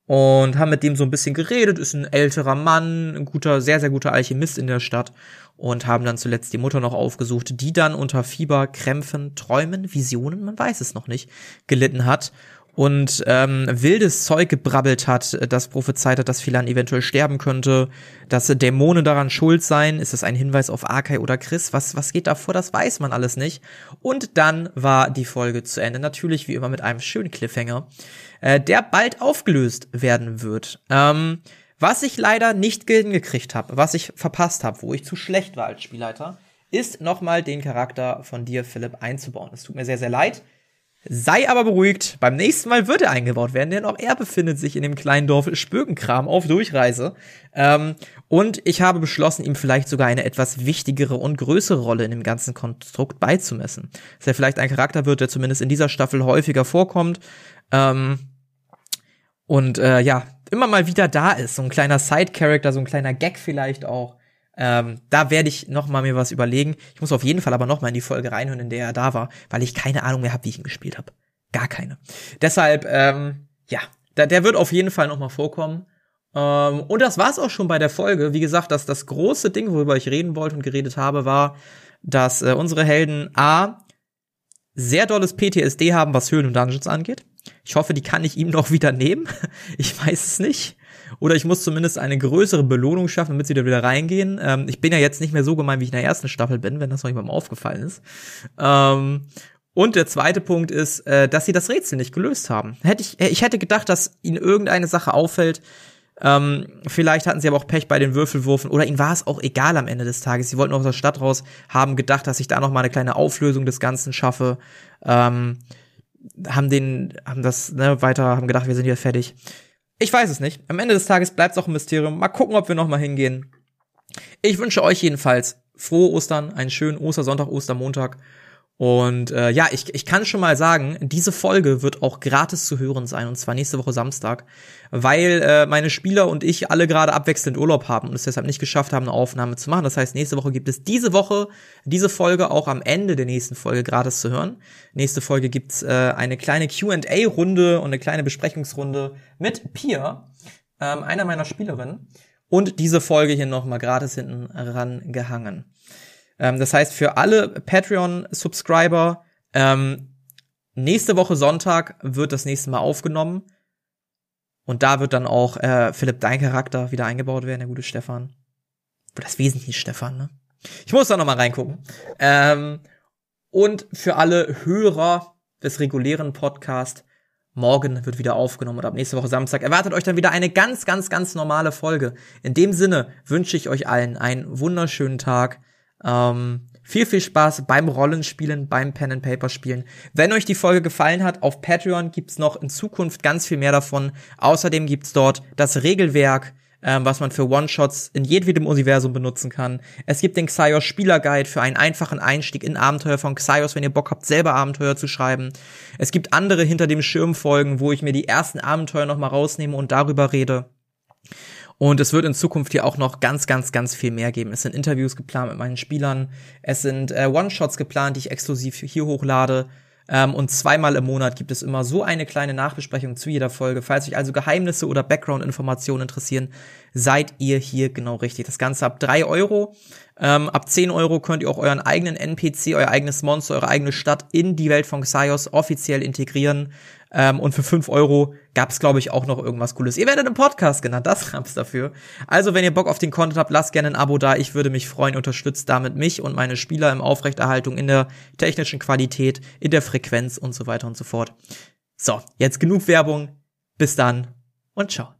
und haben mit dem so ein bisschen geredet. Ist ein älterer Mann, ein guter, sehr, sehr guter Alchemist in der Stadt und haben dann zuletzt die Mutter noch aufgesucht, die dann unter Fieber, Krämpfen, Träumen, Visionen, man weiß es noch nicht, gelitten hat und ähm, wildes Zeug gebrabbelt hat, das prophezeit hat, dass Philan eventuell sterben könnte, dass Dämonen daran schuld seien. Ist das ein Hinweis auf Arkai oder Chris? Was, was geht da vor? Das weiß man alles nicht. Und dann war die Folge zu Ende. Natürlich wie immer mit einem schönen Cliffhanger, äh, der bald aufgelöst werden wird. Ähm, was ich leider nicht hingekriegt habe, was ich verpasst habe, wo ich zu schlecht war als Spielleiter, ist nochmal den Charakter von dir, Philipp, einzubauen. Es tut mir sehr, sehr leid. Sei aber beruhigt, beim nächsten Mal wird er eingebaut werden, denn auch er befindet sich in dem kleinen Dorf Spökenkram auf Durchreise. Ähm, und ich habe beschlossen, ihm vielleicht sogar eine etwas wichtigere und größere Rolle in dem ganzen Konstrukt beizumessen. Dass er vielleicht ein Charakter wird, der zumindest in dieser Staffel häufiger vorkommt. Ähm, und äh, ja, immer mal wieder da ist. So ein kleiner Side-Character, so ein kleiner Gag vielleicht auch. Ähm, da werde ich noch mal mir was überlegen. Ich muss auf jeden Fall aber noch mal in die Folge reinhören, in der er da war, weil ich keine Ahnung mehr habe, wie ich ihn gespielt habe. Gar keine. Deshalb, ähm, ja, da, der wird auf jeden Fall noch mal vorkommen. Ähm, und das war's auch schon bei der Folge. Wie gesagt, dass das große Ding, worüber ich reden wollte und geredet habe, war, dass äh, unsere Helden A sehr dolles PTSD haben, was Höhlen und Dungeons angeht. Ich hoffe, die kann ich ihm noch [laughs] wieder nehmen. Ich weiß es nicht. Oder ich muss zumindest eine größere Belohnung schaffen, damit sie da wieder reingehen. Ähm, ich bin ja jetzt nicht mehr so gemein, wie ich in der ersten Staffel bin, wenn das noch jemandem aufgefallen ist. Ähm, und der zweite Punkt ist, äh, dass sie das Rätsel nicht gelöst haben. Hätte ich, ich hätte gedacht, dass ihnen irgendeine Sache auffällt. Ähm, vielleicht hatten sie aber auch Pech bei den Würfelwurfen oder ihnen war es auch egal am Ende des Tages. Sie wollten aus der Stadt raus, haben gedacht, dass ich da noch mal eine kleine Auflösung des Ganzen schaffe. Ähm, haben den, haben das ne, weiter, haben gedacht, wir sind hier fertig. Ich weiß es nicht. Am Ende des Tages bleibt es auch ein Mysterium. Mal gucken, ob wir noch mal hingehen. Ich wünsche euch jedenfalls frohe Ostern, einen schönen Ostersonntag, Ostermontag und äh, ja, ich, ich kann schon mal sagen, diese Folge wird auch gratis zu hören sein, und zwar nächste Woche Samstag, weil äh, meine Spieler und ich alle gerade abwechselnd Urlaub haben und es deshalb nicht geschafft haben, eine Aufnahme zu machen. Das heißt, nächste Woche gibt es diese Woche diese Folge auch am Ende der nächsten Folge gratis zu hören. Nächste Folge gibt's äh, eine kleine QA-Runde und eine kleine Besprechungsrunde mit Pia, ähm, einer meiner Spielerinnen. Und diese Folge hier nochmal gratis hinten rangehangen. Ähm, das heißt, für alle Patreon-Subscriber, ähm, nächste Woche Sonntag wird das nächste Mal aufgenommen. Und da wird dann auch äh, Philipp, dein Charakter wieder eingebaut werden, der gute Stefan. Wo das wesentlich Stefan, ne? Ich muss da noch mal reingucken. Ähm, und für alle Hörer des regulären Podcasts, morgen wird wieder aufgenommen und ab nächste Woche Samstag erwartet euch dann wieder eine ganz, ganz, ganz normale Folge. In dem Sinne wünsche ich euch allen einen wunderschönen Tag. Ähm, viel, viel Spaß beim Rollenspielen, beim Pen and Paper Spielen. Wenn euch die Folge gefallen hat, auf Patreon gibt's noch in Zukunft ganz viel mehr davon. Außerdem gibt's dort das Regelwerk, ähm, was man für One-Shots in jedwedem Universum benutzen kann. Es gibt den Xaios Spielerguide für einen einfachen Einstieg in Abenteuer von Xaios, wenn ihr Bock habt, selber Abenteuer zu schreiben. Es gibt andere hinter dem Schirm Folgen, wo ich mir die ersten Abenteuer noch mal rausnehme und darüber rede. Und es wird in Zukunft hier auch noch ganz, ganz, ganz viel mehr geben. Es sind Interviews geplant mit meinen Spielern. Es sind äh, One-Shots geplant, die ich exklusiv hier hochlade. Ähm, und zweimal im Monat gibt es immer so eine kleine Nachbesprechung zu jeder Folge. Falls euch also Geheimnisse oder Background-Informationen interessieren, seid ihr hier genau richtig. Das Ganze ab drei Euro. Ähm, ab 10 Euro könnt ihr auch euren eigenen NPC, euer eigenes Monster, eure eigene Stadt in die Welt von Xaios offiziell integrieren. Ähm, und für fünf Euro gab es, glaube ich, auch noch irgendwas Cooles. Ihr werdet im Podcast genannt, das [laughs] gab's dafür. Also, wenn ihr Bock auf den Content habt, lasst gerne ein Abo da. Ich würde mich freuen, unterstützt damit mich und meine Spieler im Aufrechterhaltung, in der technischen Qualität, in der Frequenz und so weiter und so fort. So, jetzt genug Werbung. Bis dann und ciao.